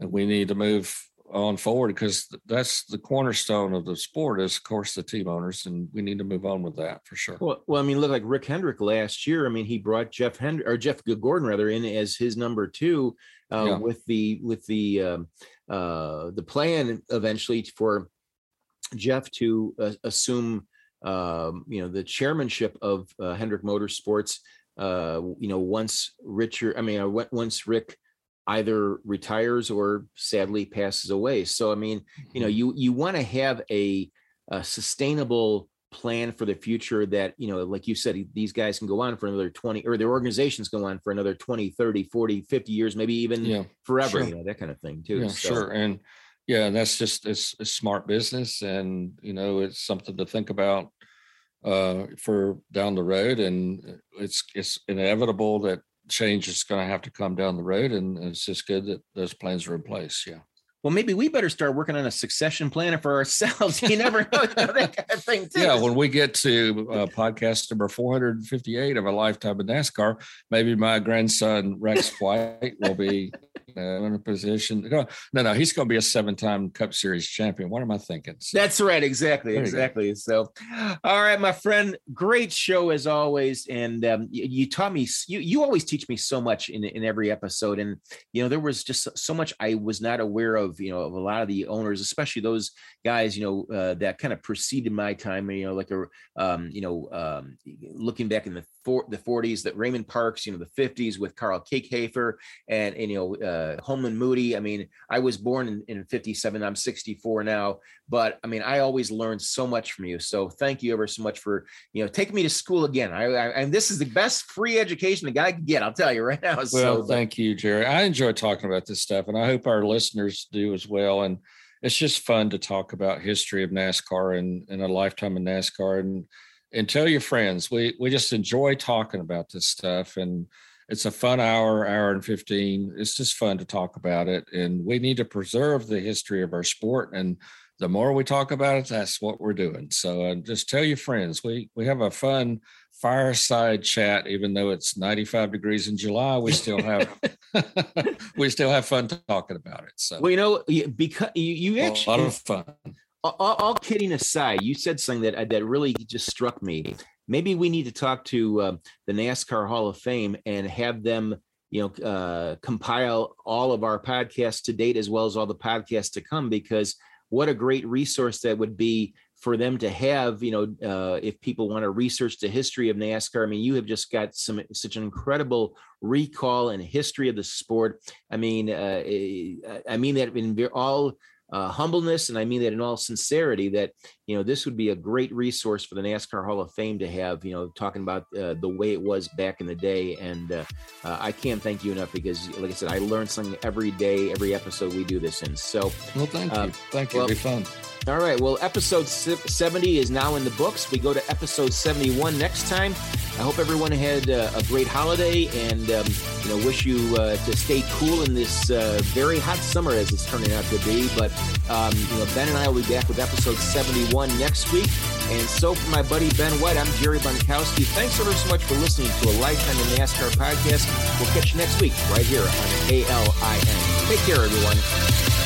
and we need to move on forward because that's the cornerstone of the sport is of course the team owners and we need to move on with that for sure well, well i mean look like rick hendrick last year i mean he brought jeff hendrick or jeff gordon rather in as his number two uh, yeah. with the with the um, uh, the plan eventually for jeff to uh, assume um, you know the chairmanship of uh, hendrick motorsports uh, you know once richard i mean uh, once rick either retires or sadly passes away. So I mean, you know, mm-hmm. you you want to have a, a, sustainable plan for the future that, you know, like you said, these guys can go on for another 20 or their organizations go on for another 20, 30, 40, 50 years, maybe even yeah, forever, sure. you know, that kind of thing too. Yeah, so. sure. And yeah, and that's just it's, it's smart business and you know, it's something to think about uh for down the road and it's it's inevitable that change is going to have to come down the road, and it's just good that those plans are in place. Yeah. Well, maybe we better start working on a succession plan for ourselves. [LAUGHS] You never know, that kind of thing. Too. Yeah, when we get to uh, podcast number 458 of a lifetime in NASCAR, maybe my grandson Rex White will be uh, in a position. No, no, he's going to be a seven-time Cup Series champion. What am I thinking? So, That's right. Exactly. Exactly. So, all right, my friend. Great show as always. And um, you, you, taught me. You you always teach me so much in in every episode. And you know there was just so much I was not aware of. You know of a lot of the owners, especially those guys. You know uh, that kind of preceded my time. You know like a um, you know um, looking back in the for, the 40s, that Raymond Parks. You know the 50s with Carl Kiekhaefer and, and you know. Uh, Holman Moody. I mean, I was born in, in 57. I'm 64 now, but I mean, I always learned so much from you. So thank you ever so much for, you know, taking me to school again. I, I and this is the best free education a guy can get. I'll tell you right now. [LAUGHS] Well, so, thank you, Jerry. I enjoy talking about this stuff and I hope our listeners do as well. And it's just fun to talk about history of NASCAR and, and a lifetime of NASCAR and, and tell your friends, we, we just enjoy talking about this stuff and, it's a fun hour, hour and 15. It's just fun to talk about it. And we need to preserve the history of our sport. And the more we talk about it, that's what we're doing. So uh, just tell your friends. We we have a fun fireside chat, even though it's 95 degrees in July. We still have [LAUGHS] [LAUGHS] we still have fun talking about it. So well, you know, because you, you actually a lot of fun. All, all, kidding aside, you said something that that really just struck me maybe we need to talk to uh, the NASCAR Hall of Fame and have them, you know, uh, compile all of our podcasts to date as well as all the podcasts to come. Because what a great resource that would be for them to have. You know, uh, if people want to research the history of NASCAR, I mean, you have just got some such an incredible recall and history of the sport. I mean, uh, I mean that in all uh, humbleness, and I mean that in all sincerity, that you know this would be a great resource for the NASCAR Hall of Fame to have. You know, talking about uh, the way it was back in the day, and uh, uh I can't thank you enough because, like I said, I learn something every day, every episode we do this in. So, well, thank you, uh, thank you, well, it'll be fun. All right. Well, episode 70 is now in the books. We go to episode 71 next time. I hope everyone had uh, a great holiday and, um, you know, wish you uh, to stay cool in this uh, very hot summer as it's turning out to be. But, um, you know, Ben and I will be back with episode 71 next week. And so for my buddy Ben White, I'm Jerry Bonkowski. Thanks ever so much for listening to a Lifetime in NASCAR podcast. We'll catch you next week right here on ALIN. Take care, everyone.